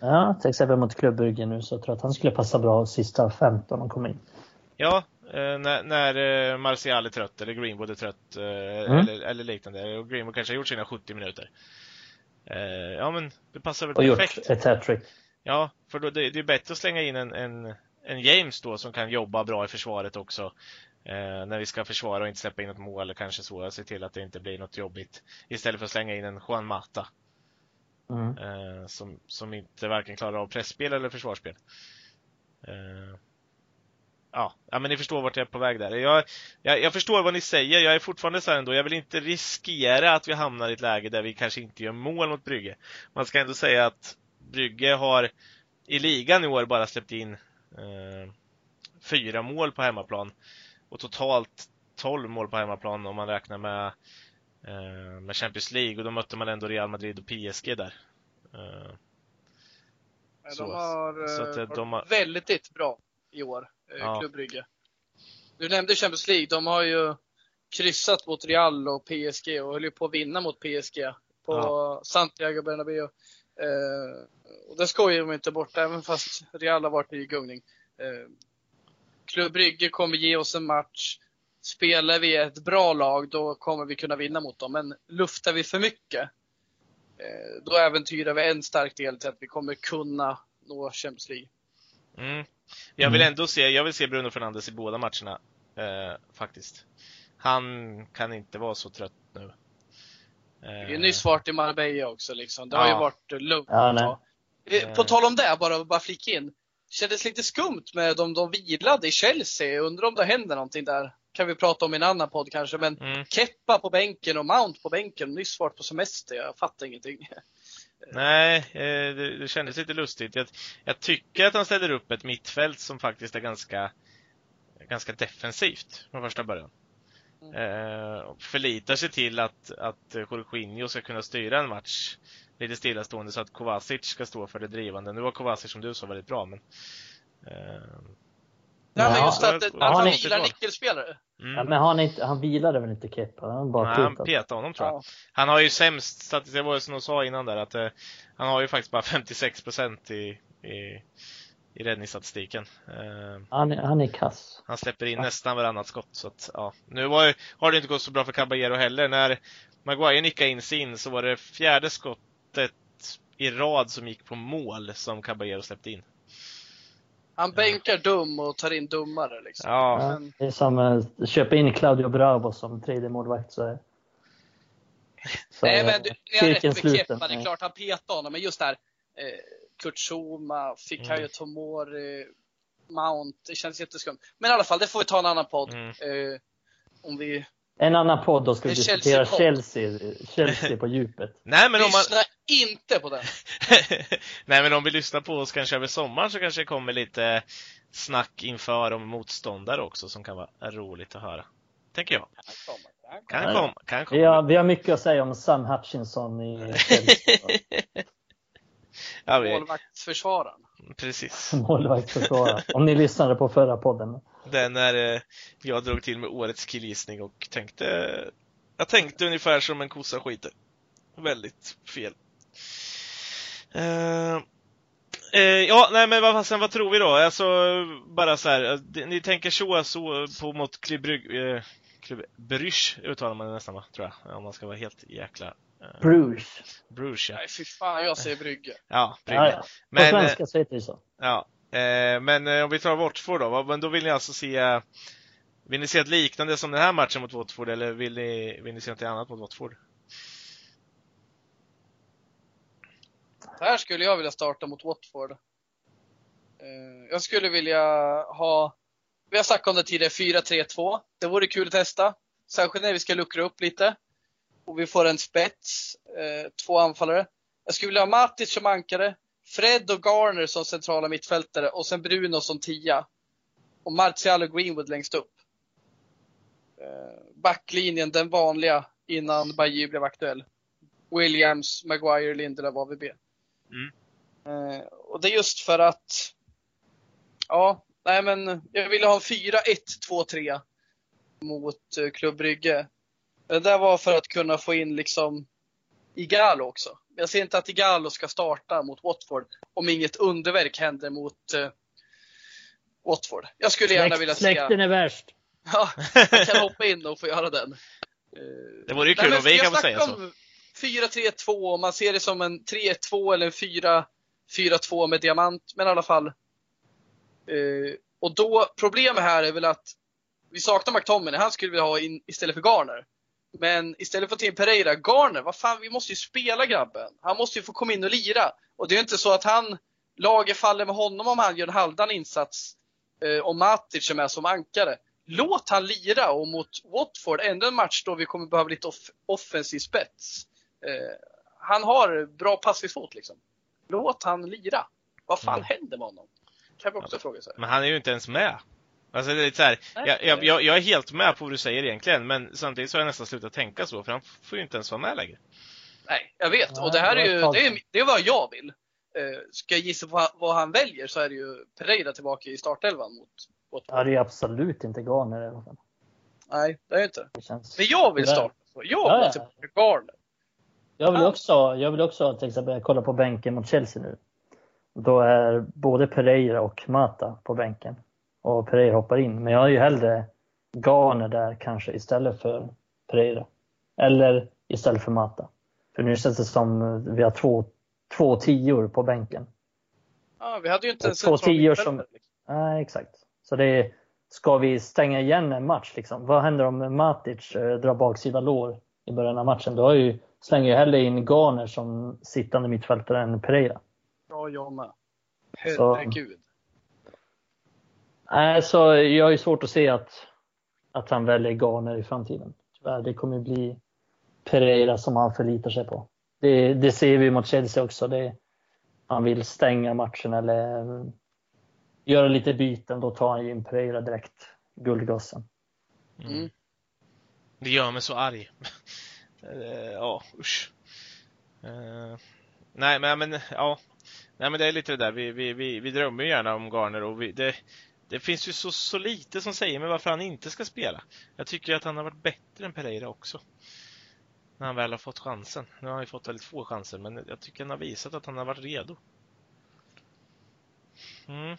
Ja, till exempel mot Klubbryggen nu så tror jag att han skulle passa bra sista 15 och komma in. Ja, eh, när, när eh, Martial är trött eller Greenwood är trött eh, Mm. eller, eller liknande. Och Greenwood kanske har gjort sina 70 minuter. Eh, ja men det passar väl Och gjort perfekt. ett hattrick. Ja, för då, det, det är bättre att slänga in en, en, en James då som kan jobba bra i försvaret också. Eh, när vi ska försvara och inte släppa in något mål eller kanske så. Se till att det inte blir något jobbigt. Istället för att slänga in en Juan Mata. Mm. Eh, som, som inte varken klarar av pressspel eller försvarsspel. Eh, ja, ja, men ni förstår vart jag är på väg där. Jag, jag, jag förstår vad ni säger. Jag är fortfarande så här ändå. Jag vill inte riskera att vi hamnar i ett läge där vi kanske inte gör mål mot Brygge. Man ska ändå säga att Brygge har i ligan i år bara släppt in eh, fyra mål på hemmaplan. Och totalt 12 mål på hemmaplan om man räknar med, eh, med Champions League. Och då mötte man ändå Real Madrid och PSG där. Eh, Nej, Så- de har, så att, eh, eh, de har- varit väldigt bra i år, eh, Ja. Klubb Brygge. Du nämnde Champions League. De har ju kryssat mot Real och PSG och höll ju på att vinna mot PSG på Ja. Santiago Bernabéu. Eh, och det skojar de inte bort, även fast Real har varit i gungning. Eh, Klubb Brygge kommer ge oss en match. Spelar vi ett bra lag, då kommer vi kunna vinna mot dem. Men luftar vi för mycket, eh, då äventyrar vi en stark del till att vi kommer kunna nå Champions League. Mm. Jag vill Mm. ändå se, jag vill se Bruno Fernandes i båda matcherna. Eh, faktiskt. Han kan inte vara så trött nu. Eh, Det är ju nyss varit i Marbella också liksom. Det har Ja. ju varit eh, lugnt Ja, tag. Eh, På tal om det, bara, bara flika in. Kändes lite skumt med de, de vilade i Chelsea. Undrar om det händer någonting där. Kan vi prata om i en annan podd kanske. Men Mm. Keppa på bänken och Mount på bänken. Nyss varit på semester. Jag fattar ingenting. Nej, eh, det, det kändes lite lustigt. Jag, jag tycker att han ställer upp ett mittfält som faktiskt är ganska, ganska defensivt från första början. Mm. Eh, förlitar sig till att, att Jorginho ska kunna styra en match lite stillastående så att Kovacic ska stå för det drivande. Nu var Kovacic som du sa väldigt bra, men eh, Nej, men just att, det- att han vilar nyckelspelare. mm. Ja, men han, inte, han vilade väl inte Kepa? Han bara Nej, han petade honom tror jag. Ja. Han har ju sämst statistik, det var ju som de sa innan där att eh, han har ju faktiskt bara 56% i, i, i räddningsstatistiken. Eh, Han, är- han är kass. han släpper in nästan varannat skott så att, ja. Nu var, ju- har det inte gått så bra för Caballero heller. När Maguire nickade in sin så var det fjärde skottet i rad som gick på mål som Caballero släppte in. Han bänkar dum och tar in dummare liksom. Ja, Ja, men- det är som att köpa in Claudio Bravo som tredje målvakt så så Nej men du, ni har rätt med. Kepa. Det är klart han petade honom. Men just där. Eh, Kurt Schuma, Fikayo Mm. Tomori, Mount. Det känns jätteskumt. Men i alla fall, det får vi ta en annan podd. Mm. Eh, om vi En annan podd då ska vi diskutera. Chelsea, Chelsea på djupet. Nej men om man, lyssnar inte på den. Nej men om vi lyssnar på oss kanske över sommaren så kanske det kommer lite snack inför om motståndare också som kan vara roligt att höra. Tänker jag. Kan kommer. Ja, komma. Kan Vi komma. har, vi har mycket att säga om Sam Hutchinson i Chelsea. Ja, vi, Målvaktsförsvararen. precis. Målvaktsförsvarare. Om ni lyssnade på förra podden. Den när eh, jag drog till med årets killgissning och tänkte Jag tänkte ungefär som en kossa skiter. Väldigt fel. Eh, ja, nej men vad fasen, vad tror vi då? Alltså, bara så här, ni tänker så, så på mot Brugge, eh, Bruges uttalar man det nästan va, tror jag. Om man ska vara helt jäkla Bruges. Bruges ja. Nej fy fan, jag säger Brygge. Ja, Brygge. Ja, ja. På Men, eh, svenska så heter det så. Ja, eh, men eh, om vi tar Watford då, men då vill ni alltså se eh, Vill ni se ett liknande som den här matchen mot Watford eller vill ni, vill ni se något annat mot Watford? Så här skulle jag vilja starta mot Watford. Eh, Jag skulle vilja ha, vi har snackat om det tidigare, 4-3-2. Det vore kul att testa. Särskilt när vi ska luckra upp lite. Och vi får en spets, eh, två anfallare. Jag skulle vilja ha Matic som ankare, Fred och Garner som centrala mittfältare och sen Bruno som tia. Och Martial och Greenwood längst upp. Eh, Backlinjen, den vanliga, innan Bajy blev aktuell. Williams, Maguire, Lindelöf, AVB. Mm. Eh, och det är just för att, ja, nej men jag ville ha en 4-1-2-3 mot Klubb Brygge. Det där var för att kunna få in liksom Igalo också. Jag ser inte att Igalo ska starta mot Watford om inget underverk händer mot eh, Watford. Jag skulle gärna Släkt, vilja se... släkten är värst. Ja, jag kan hoppa in och få göra den. Eh, Det vore ju kul om vi jag kan säga så. om 4-3-2, om man ser det som en 3-1-2 eller en 4-4-2 med diamant, men i alla fall. Eh, och då, problemet här är väl att vi saknar McTominay, han skulle vi ha in istället för Garner. Men istället för att ta in Pereira, Garner, vad fan, vi måste ju spela grabben. Han måste ju få komma in och lira. Och det är inte så att han, laget faller med honom om han gör en halvdan insats eh, och Matic är med som ankare. Låt han lira och mot Watford, ändå en match då vi kommer behöva lite off offensiv spets. Eh, han har bra passningsfot liksom. Låt han lira. Vad fan Mm. händer med honom? Kan vi också fråga sig. Men han är ju inte ens med. Alltså det är så här, jag, jag, jag, jag är helt med på vad du säger egentligen, men samtidigt så har jag nästan slutat tänka så, för han får ju inte ens vara med längre. Nej, jag vet. Och det här är ju, det är, det är vad jag vill. Eh, ska jag gissa på vad- vad han väljer så är det ju Pereira tillbaka i startelvan mot Watford. Ja, det är absolut inte Garner i alla fall. Nej, det är det inte. Det känns... Men jag vill starta så. Jag vill Ja, tillbaka Garner. Jag vill också, jag vill också till exempel kolla på bänken mot Chelsea nu. Då är både Pereira och Mata på bänken. Och Pereira hoppar in. Men jag har ju hellre Garner där kanske istället för Pereira. Eller istället för Mata. För nu känns det som vi har två, två tior på bänken. Ja, vi hade ju inte ens Två tior som-. Nej, exakt. Så det är, ska vi stänga igen en match liksom? Vad händer om Matic eh, drar baksida lår i början av matchen? Då har ju, slänger jag hellre in Garner som sittande mittfältare än Pereira. Ja, jag med. Så- Herregud. Nej, så jag har ju svårt att se att, att han väljer Garner i framtiden. Tyvärr, det kommer bli Pereira som han förlitar sig på. Det, det ser vi mot Chelsea också. Det, han vill stänga matchen eller göra lite byten. Då tar han ju in Pereira direkt, guldgossen. Mm. Det gör mig så arg. Eh, ja, usch. Eh, nej, men, men ja. Nej, men det är lite det där. Vi, vi, vi, vi drömmer ju gärna om Garner och vi, det, det finns ju så, så lite som säger mig varför han inte ska spela. Jag tycker att han har varit bättre än Pereira också. När han väl har fått chansen. Nu har han ju fått väldigt få chanser, men jag tycker han har visat att han har varit redo. Mm.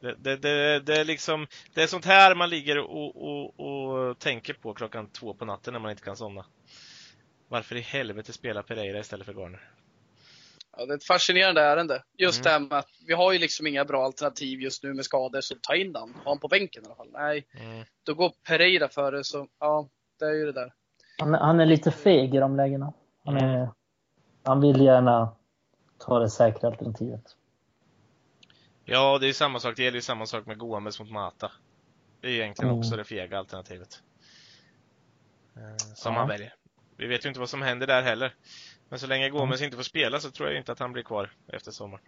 Det, det, det, det är liksom, det är sånt här man ligger och, och, och tänker på klockan två på natten när man inte kan somna. Varför i helvete spela Pereira istället för Garner? Ja, det är ett fascinerande ärende. Just Mm. det här med att vi har ju liksom inga bra alternativ just nu med skador, så ta in den. Ha honom på bänken i alla fall. Nej, Mm. då går Pereira före, så ja, det är ju det där. Han, han är lite feg i de lägena. Han, är, han vill gärna ta det säkra alternativet. Ja, det är samma sak. Det gäller ju samma sak med Gomes mot Mata. Det är ju egentligen Mm. också det fega alternativet. Eh, som Ja. han väljer. Vi vet ju inte vad som händer där heller. Men så länge Gomes Mm. inte får spela så tror jag inte att han blir kvar efter sommaren.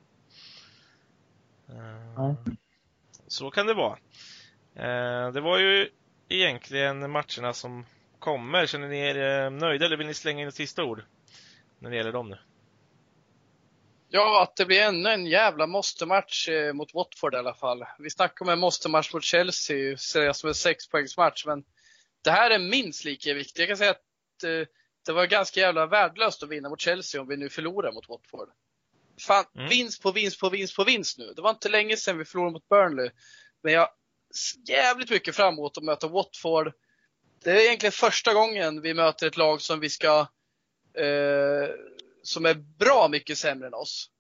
Nej. Så kan det vara. Eh, Det var ju egentligen matcherna som kommer. Känner ni er eh, nöjda eller vill ni slänga in ett sista ord? När det gäller dem nu. Ja, att det blir ännu en jävla måste-match eh, mot Watford i alla fall. Vi snackar om en måste-match mot Chelsea, ser jag som en sexpoängsmatch, men det här är minst lika viktigt. Jag kan säga att eh, det var ganska jävla värdelöst att vinna mot Chelsea om vi nu förlorar mot Watford. Fan, Mm. vinst på vinst på vinst på vinst nu. Det var inte länge sedan vi förlorade mot Burnley. Men jag ser jävligt mycket fram emot att möta Watford. Det är egentligen första gången vi möter ett lag som vi ska eh, som är bra mycket sämre än oss.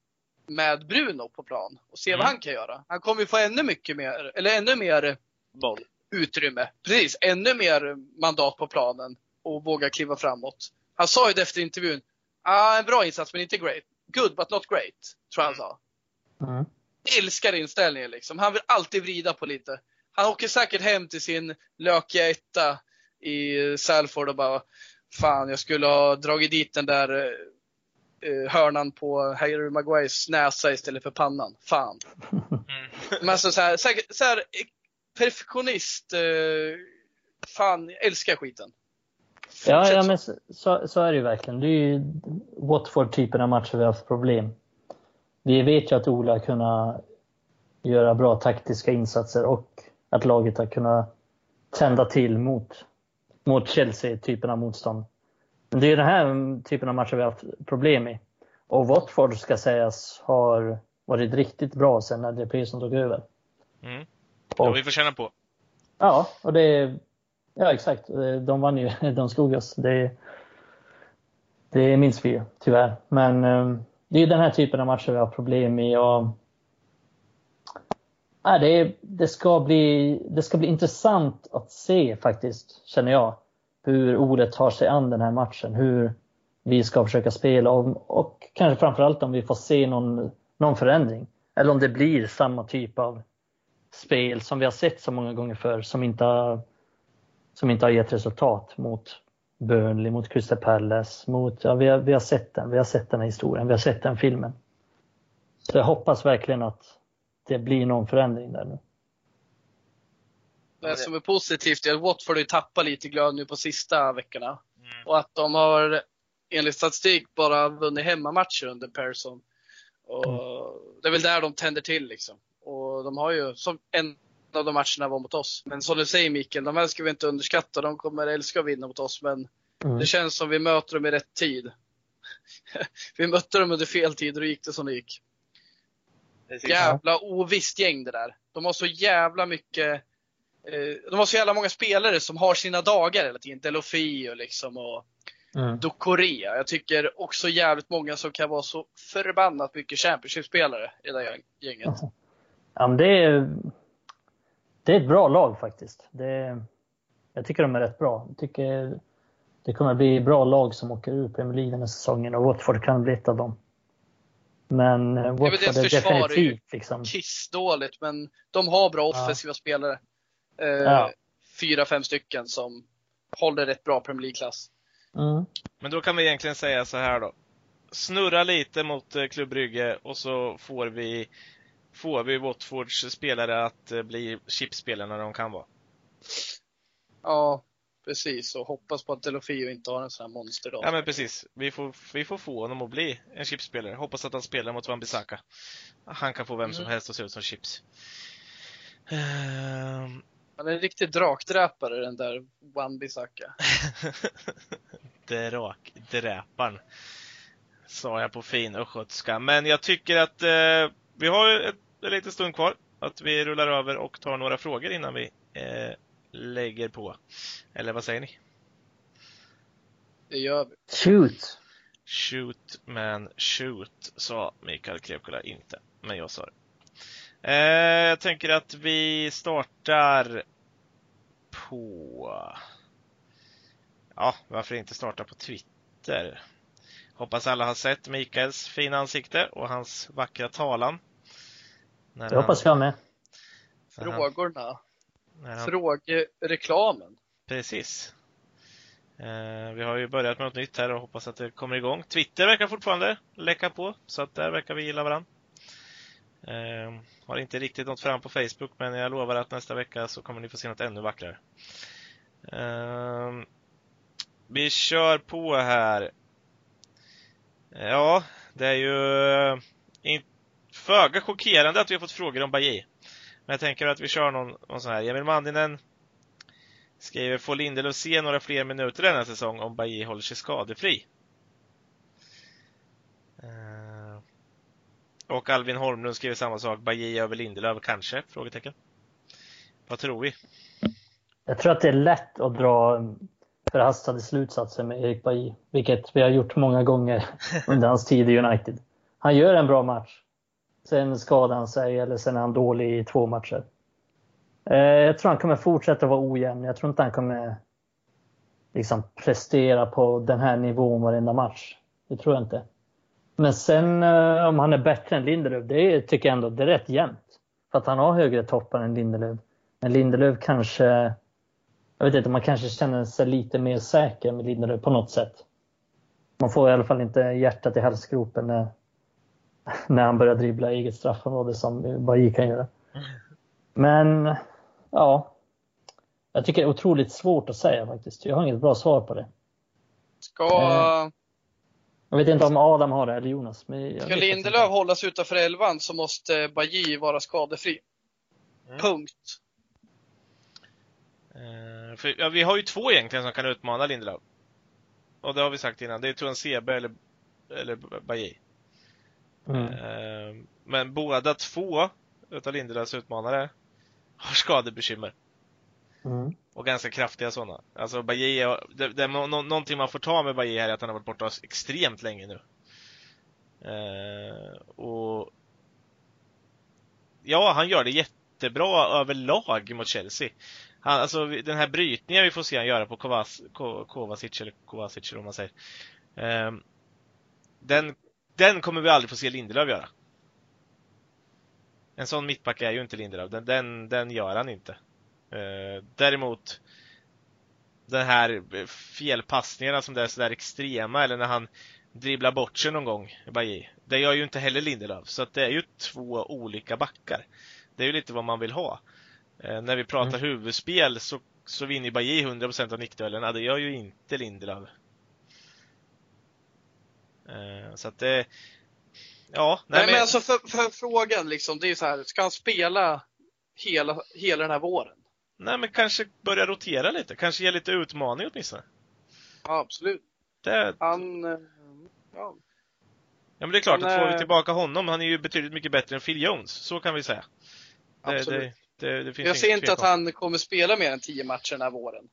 Med Bruno på plan och se vad Mm. han kan göra. Han kommer ju få ännu mycket mer, eller ännu mer Boll. utrymme. Precis, ännu mer mandat på planen och våga kliva framåt. Han sa ju det efter intervjun, ah, en bra insats men inte great. Good but not great, tror jag han sa. Mm. Älskar inställningen liksom. Han vill alltid vrida på lite. Han åker säkert hem till sin lökiga etta i Salford och bara Fan, jag skulle ha dragit dit den där eh, hörnan på Harry Maguires näsa istället för pannan. Fan. Mm. Men alltså så här, så här eh, perfektionist. Eh, fan, jag älskar skiten. Ja, ja men så, så är det ju verkligen. Det är ju Watford-typen av matcher vi har haft problem. Vi vet ju att Ola har kunnat göra bra taktiska insatser och att laget har kunnat tända till mot, mot Chelsea-typen av motstånd. Men det är den här typen av matcher vi har haft problem med. Och Watford ska sägas har varit riktigt bra sen när det Pearson tog över. Mm. Och, ja, vi får känna på. Ja, och det, Ja, exakt. Eh, de vann ju. De slog oss. Det, det minns vi ju, tyvärr. Men ehm, det är den här typen av matcher vi har problem med. Och, ja, det, det, ska bli, det ska bli intressant att se faktiskt, känner jag, hur Ole tar sig an den här matchen. Hur vi ska försöka spela och, och kanske framförallt om vi får se någon, någon förändring. Eller om det blir samma typ av spel som vi har sett så många gånger förr som inte har som inte har gett resultat mot Burnley, mot Crystal Palace, mot, ja, vi, har, vi har sett den, vi har sett den här historien, vi har sett den filmen. Så jag hoppas verkligen att det blir någon förändring där nu. Det som är positivt är att Watford har tappat lite glöd nu på sista veckorna. Mm. Och att de har enligt statistik bara vunnit hemmamatcher under Persson. Och mm. Det är väl där de tänder till liksom. Och de har ju, som en av de matcherna var mot oss. Men som du säger Mikael, de här ska vi inte underskatta. De kommer älska att vinna mot oss. Men mm. det känns som vi möter dem i rätt tid. vi mötte dem under fel tid och då gick det som det gick. Precis. Jävla ovisst gäng det där. De har så jävla mycket eh, de har så jävla många spelare som har sina dagar hela tiden. Delofio liksom och mm. Korea. Jag tycker också jävligt många som kan vara så förbannat mycket Championship-spelare i det där gänget. Ja, men det är det är ett bra lag faktiskt. Det, jag tycker de är rätt bra. Jag tycker det kommer bli bra lag som åker ur Premier League den här säsongen och Watford kan bli ett av dem. Men eh, Watford är definitivt liksom... kissdåligt, men de har bra offensiva ja. spelare. Eh, ja. Fyra, fem stycken som håller rätt bra Premier League-klass. Mm. Men då kan vi egentligen säga så här då. Snurra lite mot eh, Klubb Brygge och så får vi får vi Watfords spelare att eh, bli chipspelarna de kan vara. Ja, precis. Och hoppas på att Delofio inte har en sån här monsterdag. Ja, men precis. Vi får, vi får få honom att bli en chipspelare. Hoppas att han spelar mot Wan-Bissaka. Han kan få vem som mm. helst att se ut som chips. Um... Han är en riktig drakdräpare, den där Wan-Bissaka. Drakdräparen. Sa jag på fin östgötska. Men jag tycker att eh, vi har ett en liten stund kvar. Att vi rullar över och tar några frågor innan vi eh, lägger på. Eller vad säger ni? Det gör vi. Shoot! Shoot man shoot, sa Mikael Klevkola inte. Men jag sa det. Eh, jag tänker att vi startar på... Ja, varför inte starta på Twitter? Hoppas alla har sett Mikaels fina ansikte och hans vackra talan. När det hoppas jag med. Frågorna. Han... Frågereklamen. Precis. Eh, vi har ju börjat med något nytt här och hoppas att det kommer igång. Twitter verkar fortfarande läcka på, så att där verkar vi gilla varandra. Eh, har inte riktigt nått fram på Facebook, men jag lovar att nästa vecka så kommer ni få se något ännu vackrare. Eh, vi kör på här. Ja, det är ju inte föga chockerande att vi har fått frågor om Bajé. Men jag tänker att vi kör någon, någon sån här. Emil Manninen skriver, får Lindelöf se några fler minuter denna säsong om Bajé håller sig skadefri? Uh, och Alvin Holmlund skriver samma sak. Bajé över Lindelöf kanske? Frågetecken. Vad tror vi? Jag tror att det är lätt att dra förhastade slutsatser med Erik Bajé, vilket vi har gjort många gånger under hans tid i United. Han gör en bra match. Sen skadar han sig eller sen är han dålig i två matcher. Eh, jag tror han kommer fortsätta vara ojämn. Jag tror inte han kommer liksom prestera på den här nivån varenda match. Det tror jag inte. Men sen eh, om han är bättre än Lindelöf, det tycker jag ändå det är rätt jämnt. För att han har högre toppar än Lindelöf. Men Lindelöf kanske, jag vet inte, man kanske känner sig lite mer säker med Lindelöf på något sätt. Man får i alla fall inte hjärtat i halsgropen när, när han börjar dribbla eget straffområde som Bajy kan göra. Men ja, jag tycker det är otroligt svårt att säga faktiskt. Jag har inget bra svar på det. Ska, Eh, Jag vet inte om Adam har det eller Jonas. Men ska Lindelöf hållas utanför elvan så måste Bajy vara skadefri. Mm. Punkt. Eh, för, ja, vi har ju två egentligen som kan utmana Lindelöf. Och det har vi sagt innan. Det är Tuan Sebe eller, eller Bajy. Mm. Eh, men båda två utav Lindelöfs utmanare har skadebekymmer. Mm. Och ganska kraftiga sådana. Alltså Bajy, är- det, det, nå, någonting man får ta med Bajy här är att han har varit borta extremt länge nu. Eh, och Ja, han gör det jättebra överlag mot Chelsea. Han, alltså den här brytningen vi får se han göra på Kovac, Ko- Kovacic, eller Kovacic eller vad man säger. Eh, den, den kommer vi aldrig få se Lindelöf göra. En sån mittback är ju inte Lindelöf. Den, den, den gör han inte. Eh, däremot den här felpassningarna som det är sådär extrema eller när han dribblar bort sig någon gång, Bajy. Det gör ju inte heller Lindelöf. Så att det är ju två olika backar. Det är ju lite vad man vill ha. Eh, när vi pratar huvudspel så, så vinner Bajy 100% av nickduellerna. Det gör ju inte Lindelöf. Eh, så att det... Ja, nej, Nej, men alltså för, för frågan liksom, det är ju så här, ska han spela hela, hela den här våren? nej men kanske börja rotera lite. Kanske ge lite utmaning åtminstone. Ja, absolut. Det, Han, eh, ja. Ja men det är klart Men, att får vi tillbaka honom, han är ju betydligt mycket bättre än Phil Jones. Så kan vi säga. Det, Absolut. det, det, Jag ser inte att han kommer spela mer än 10 matcher den här våren.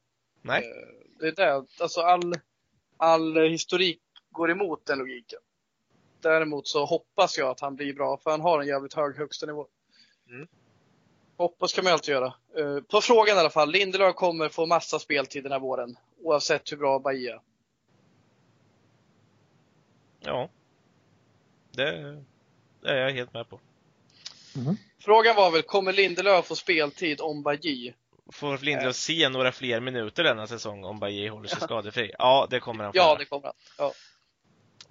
Nej. Eh, Det är det. Alltså all, all historik går emot den logiken. Däremot så hoppas jag att han blir bra, för han har en jävligt hög högsta nivå. Mm. Hoppas kan man ju alltid göra. Eh, På frågan i alla fall, Lindelöf kommer få massa speltid den här våren. Oavsett hur bra Bahia är. Ja. Det, det är jag helt med på. Mm. Frågan var väl, kommer Lindelöf få speltid om Bajy? Får Lindelöf se några fler minuter denna säsong om Bajy håller sig skadefri? Ja, det kommer han få Ja, det kommer han. Ja.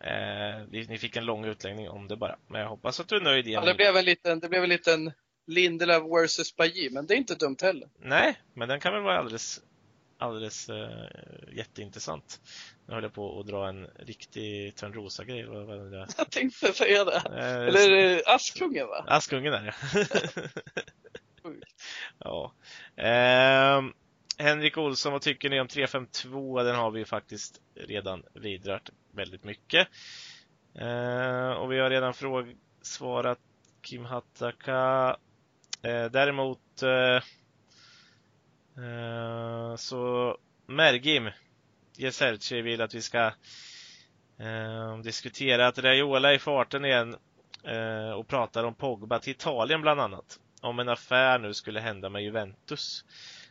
Eh, ni fick en lång utläggning om det bara. Men jag hoppas att du är nöjd Ja, igen. det, blev en liten, det blev en liten Lindelöf versus Bajy, men det är inte dumt heller. Nej, men den kan väl vara alldeles, alldeles eh, jätteintressant. Nu höll jag på att dra en riktig Törnrosa-grej. Jag tänkte säga det. Eh, Eller det Askungen va? Askungen är det. ja. Ehm, Henrik Olsson, vad tycker ni om 352? Den har vi ju faktiskt redan vidrört väldigt mycket. Eh, och vi har redan fråg svarat Kim Hattaka. Eh, däremot eh, eh, så Mergim Jeserci vill att vi ska eh, diskutera att Raiola är i farten igen eh, och pratar om Pogba till Italien bland annat. Om en affär nu skulle hända med Juventus.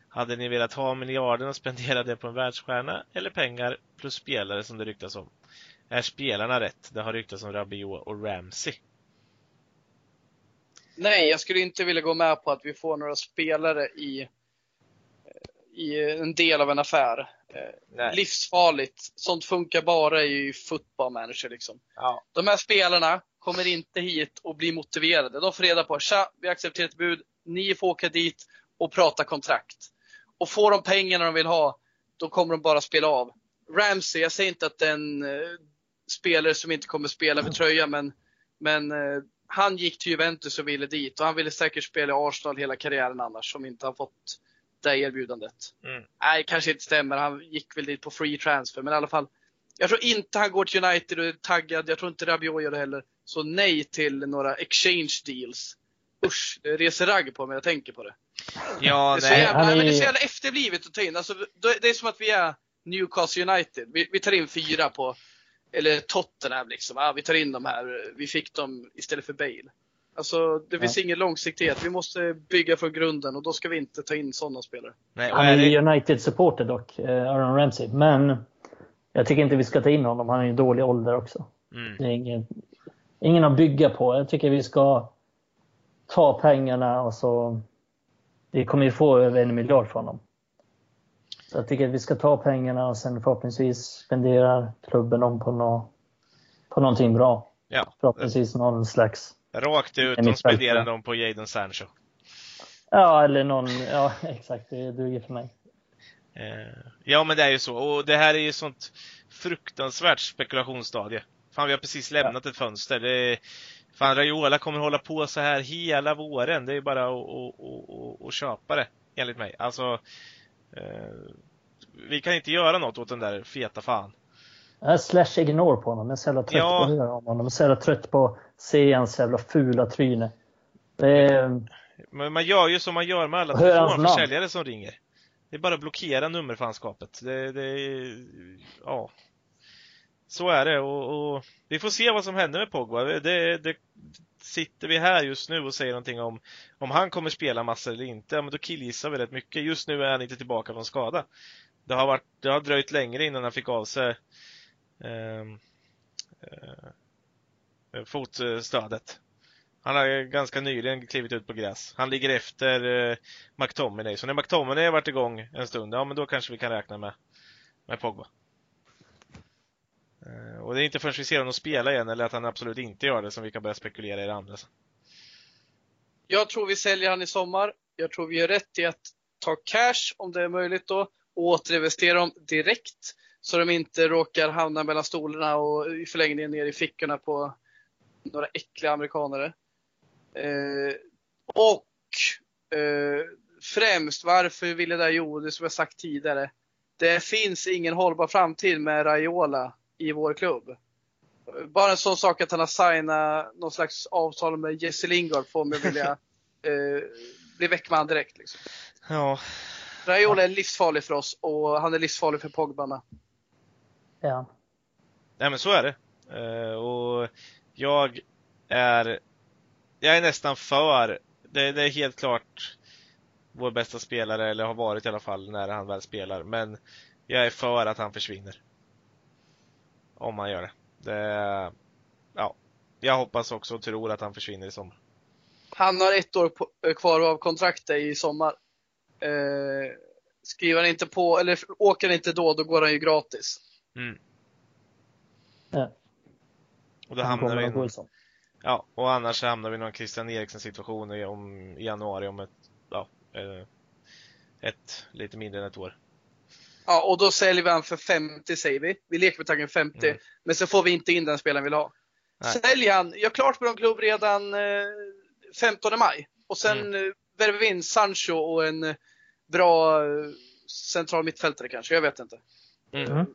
Hade ni velat ha miljarden och spendera det på en världsstjärna eller pengar plus spelare som det ryktas om? Är spelarna rätt? Det har ryktats om Rabiot och Ramsey. Nej, jag skulle inte vilja gå med på att vi får några spelare i, i en del av en affär. Eh, Livsfarligt. Sånt funkar bara i football manager liksom. Ja. De här spelarna kommer inte hit och blir motiverade. De får reda på, tja, vi accepterar ett bud, ni får åka dit och prata kontrakt. Och får de pengarna de vill ha, då kommer de bara spela av. Ramsey, jag säger inte att det är en eh, spelare som inte kommer spela för tröja, men, men eh, han gick till Juventus och ville dit och han ville säkert spela i Arsenal hela karriären annars, som inte har fått det erbjudandet. Mm. Nej, kanske inte stämmer. Han gick väl dit på free transfer, men i alla fall. Jag tror inte han går till United och är taggad. Jag tror inte Rabiot gör det heller. Så nej till några exchange deals. Usch, det reser ragg på mig jag tänker på det. Ja, det, är så nej. jävla, är- men det är så jävla efterblivet att ta in. Alltså, det är som att vi är Newcastle United. Vi, vi tar in fyra på, eller Tottenham liksom. Ah, vi tar in de här. Vi fick dem istället för Bale. Alltså, det finns ingen långsiktighet. Vi måste bygga från grunden och då ska vi inte ta in sådana spelare. nej. Han är det, ju United-supporter dock, eh, Aaron Ramsey. Men jag tycker inte vi ska ta in honom. Han är i dålig ålder också. mm. Det är ingen, ingen att bygga på. Jag tycker vi ska ta pengarna och så... Vi kommer ju få över en miljard från dem. Så jag tycker att vi ska ta pengarna och sen förhoppningsvis spendera klubben om på, nå, på någonting bra. Ja, Förhoppningsvis någon slags... rakt ut. De spenderar dem på Jadon Sancho. Ja, eller någon... Ja, exakt. Det duger för mig. Eh, ja, men det är ju så. Och det här är ju sånt fruktansvärt spekulationsstadie. Fan, vi har precis lämnat ett fönster. Det är, fan, Raiola kommer hålla på så här hela våren. Det är bara att, att, att, att köpa det, enligt mig. Alltså, vi kan inte göra något åt den där feta fan. Slash ignore på honom. Jag är så jävla trött Ja. på honom. Jag är så jävla trött på att se hans jävla fula tryne. Är, Men man gör ju som man gör med alla telefonförsäljare som ringer. Det är bara att blockera nummerfanskapet. Det, det, ja. Så är det och, och vi får se vad som händer med Pogba. Det, det, sitter vi här just nu och säger någonting om om han kommer spela massor eller inte, ja, men då killgissar vi rätt mycket. Just nu är han inte tillbaka från skada. Det har, varit, det har dröjt längre innan han fick av sig ehm, eh, eh, fotstödet. Han har ganska nyligen klivit ut på gräs. Han ligger efter eh, McTominay. Så när McTominay har varit igång en stund, ja men då kanske vi kan räkna med, med Pogba. Och det är inte förrän vi ser honom spela igen, eller att han absolut inte gör det, som vi kan börja spekulera i det andra. Jag tror vi säljer han i sommar. Jag tror vi gör rätt i att ta cash om det är möjligt då och återinvestera dem direkt så de inte råkar hamna mellan stolarna och i förlängningen ner i fickorna på några äckliga amerikanare. Eh, och eh, främst varför ville det? Jo, det som jag sagt tidigare. Det finns ingen hållbar framtid med Raiola i vår klubb. Bara en sån sak att han har signat någon slags avtal med Jesse Lingard får mig vilja eh, bli väck med han direkt. Liksom. Ja, Raiola är livsfarlig för oss och han är livsfarlig för Pogba med. ja. nej men så är det. Eh, och jag är, jag är nästan för, det, det är helt klart vår bästa spelare, eller har varit i alla fall när han väl spelar, men jag är för att han försvinner. Om han gör det. det ja, jag hoppas också och tror att han försvinner i sommar. Han har ett år på, eh, kvar av kontraktet i sommar. Eh, skriver han inte på, eller åker han inte då, då går han ju gratis. Mm. Ja. Och då Han hamnar vi. Ja, och annars hamnar vi i någon Christian Eriksen situation i, om, i januari om ett, ja, eh, ett, lite mindre än ett år. Ja, och då säljer vi han för 50 säger vi. Vi leker med tanken 50. Mm. Men så får vi inte in den spelaren vi vill ha. Nej. Säljer han, gör klart med en klubb redan eh, 15 maj. Och sen Mm. mm. värver vi in Sancho och en eh, bra eh, central mittfältare kanske. Jag vet inte. Mm. Mm.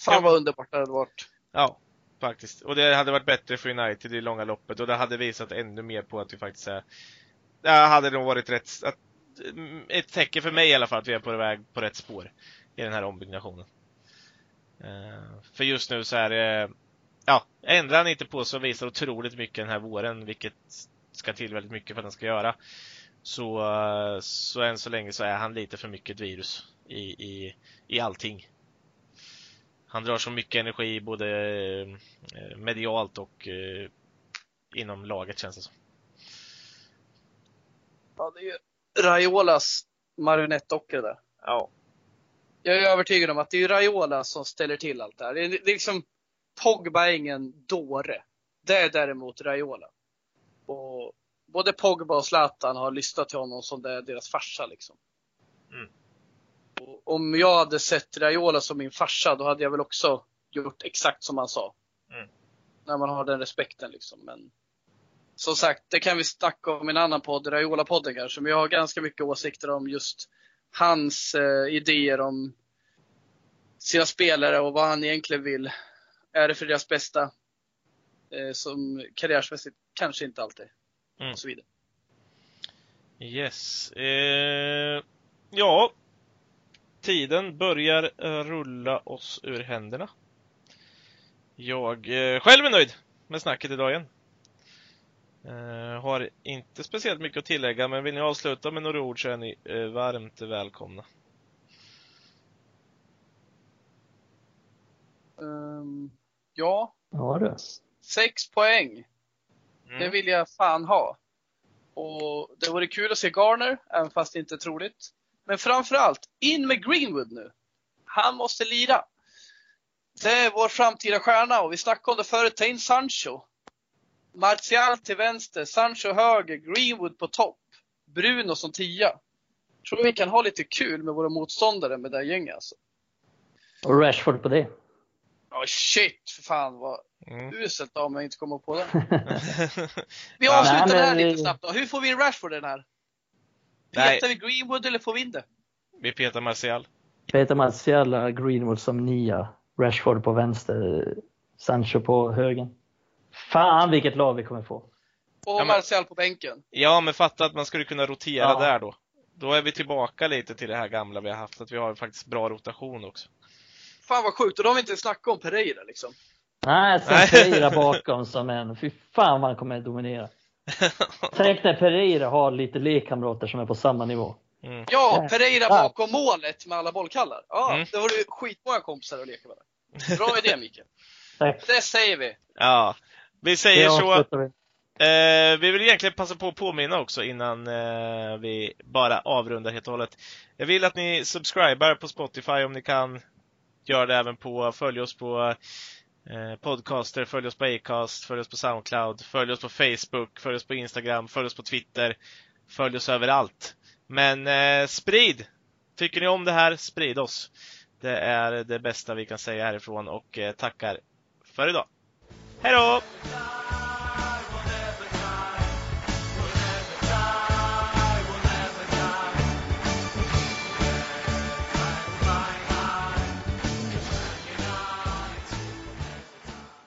Fan vad underbart det hade varit. Ja, faktiskt. Och det hade varit bättre för United i långa loppet och det hade visat ännu mer på att vi faktiskt är, det hade nog varit rätt, att, Eh, ett tecken för mig i alla fall att vi är på väg på rätt spår i den här ombyggnationen. Eh, för just nu så är det, ja, ändrar han inte på så visar otroligt mycket den här våren, vilket ska till väldigt mycket för att han ska göra. Så, eh, så än så länge så är han lite för mycket ett virus i, i, i allting. Han drar så mycket energi både medialt och inom laget känns det som. Ja, det är ju Raiolas marionettdockor där. Ja. Jag är övertygad om att det är Raiola som ställer till allt det här. Det är, det är liksom, Pogba är ingen dåre. Det är däremot Raiola. Och både Pogba och Zlatan har lyssnat till honom som det är deras farsa liksom. Mm. Om jag hade sett Raiola som min farsa, då hade jag väl också gjort exakt som han sa. Mm. När man har den respekten liksom. Men som sagt, det kan vi snacka om i en annan podd, Raiola-podden kanske. Men jag har ganska mycket åsikter om just hans eh, idéer om sina spelare och vad han egentligen vill. Är det för deras bästa? Eh, som karriärsmässigt kanske inte alltid. Mm. Och så vidare. Yes. Eh, ja. Tiden börjar eh, rulla oss ur händerna. Jag eh, själv är nöjd med snacket idag igen. Eh, har inte speciellt mycket att tillägga, men vill ni avsluta med några ord så är ni eh, varmt välkomna. Ehm, ja, Ja du. sex poäng. Det Mm. vill jag fan ha. Och det vore kul att se Garner, även fast det inte är troligt. Men framförallt, in med Greenwood nu. Han måste lira. Det är vår framtida stjärna och vi snackade om det förut. Ta in Sancho. Martial till vänster, Sancho höger, Greenwood på topp. Bruno som tia. tror vi kan ha lite kul med våra motståndare med det här gänget alltså. Och Rashford på det. Ja shit, för fan vad Mm. uselt av mig att inte komma på det. Vi Ja. avslutar Nej, det här men- lite snabbt då. Hur får vi in Rashford i den här? Petar vi Greenwood eller får vi in det? Vi petar Martial. Peter Martial, Greenwood som nia. Rashford på vänster. Sancho på högen. Fan vilket lag vi kommer få. Och men- Martial på bänken. Ja, men fatta att man skulle kunna rotera Ja. där då. Då är vi tillbaka lite till det här gamla vi har haft, att vi har faktiskt bra rotation också. Fan vad sjukt, och då har vi inte snackat om Pereira liksom. Nej, sen. Pereira bakom som en. Fy fan vad han kommer att dominera. Tänk när Pereira har lite lekkamrater som är på samma nivå. Mm. Ja, Ja. Pereira Ja. bakom målet med alla bollkallar. Ja, Mm. det var ju skitmånga kompisar att leka med. Bra idé Mikael. Tack. Det säger vi. Ja, vi säger så. vi. Eh, vi vill egentligen passa på att påminna också innan eh, vi bara avrundar helt och hållet. Jag vill att ni subscribar på Spotify om ni kan. Gör det även på, följ oss på eh, Podcaster, följ oss på Acast, följ oss på Soundcloud, följ oss på Facebook, följ oss på Instagram, följ oss på Twitter. Följ oss överallt. Men eh, sprid! Tycker ni om det här, sprid oss. Det är det bästa vi kan säga härifrån och eh, tackar för idag. Hej då!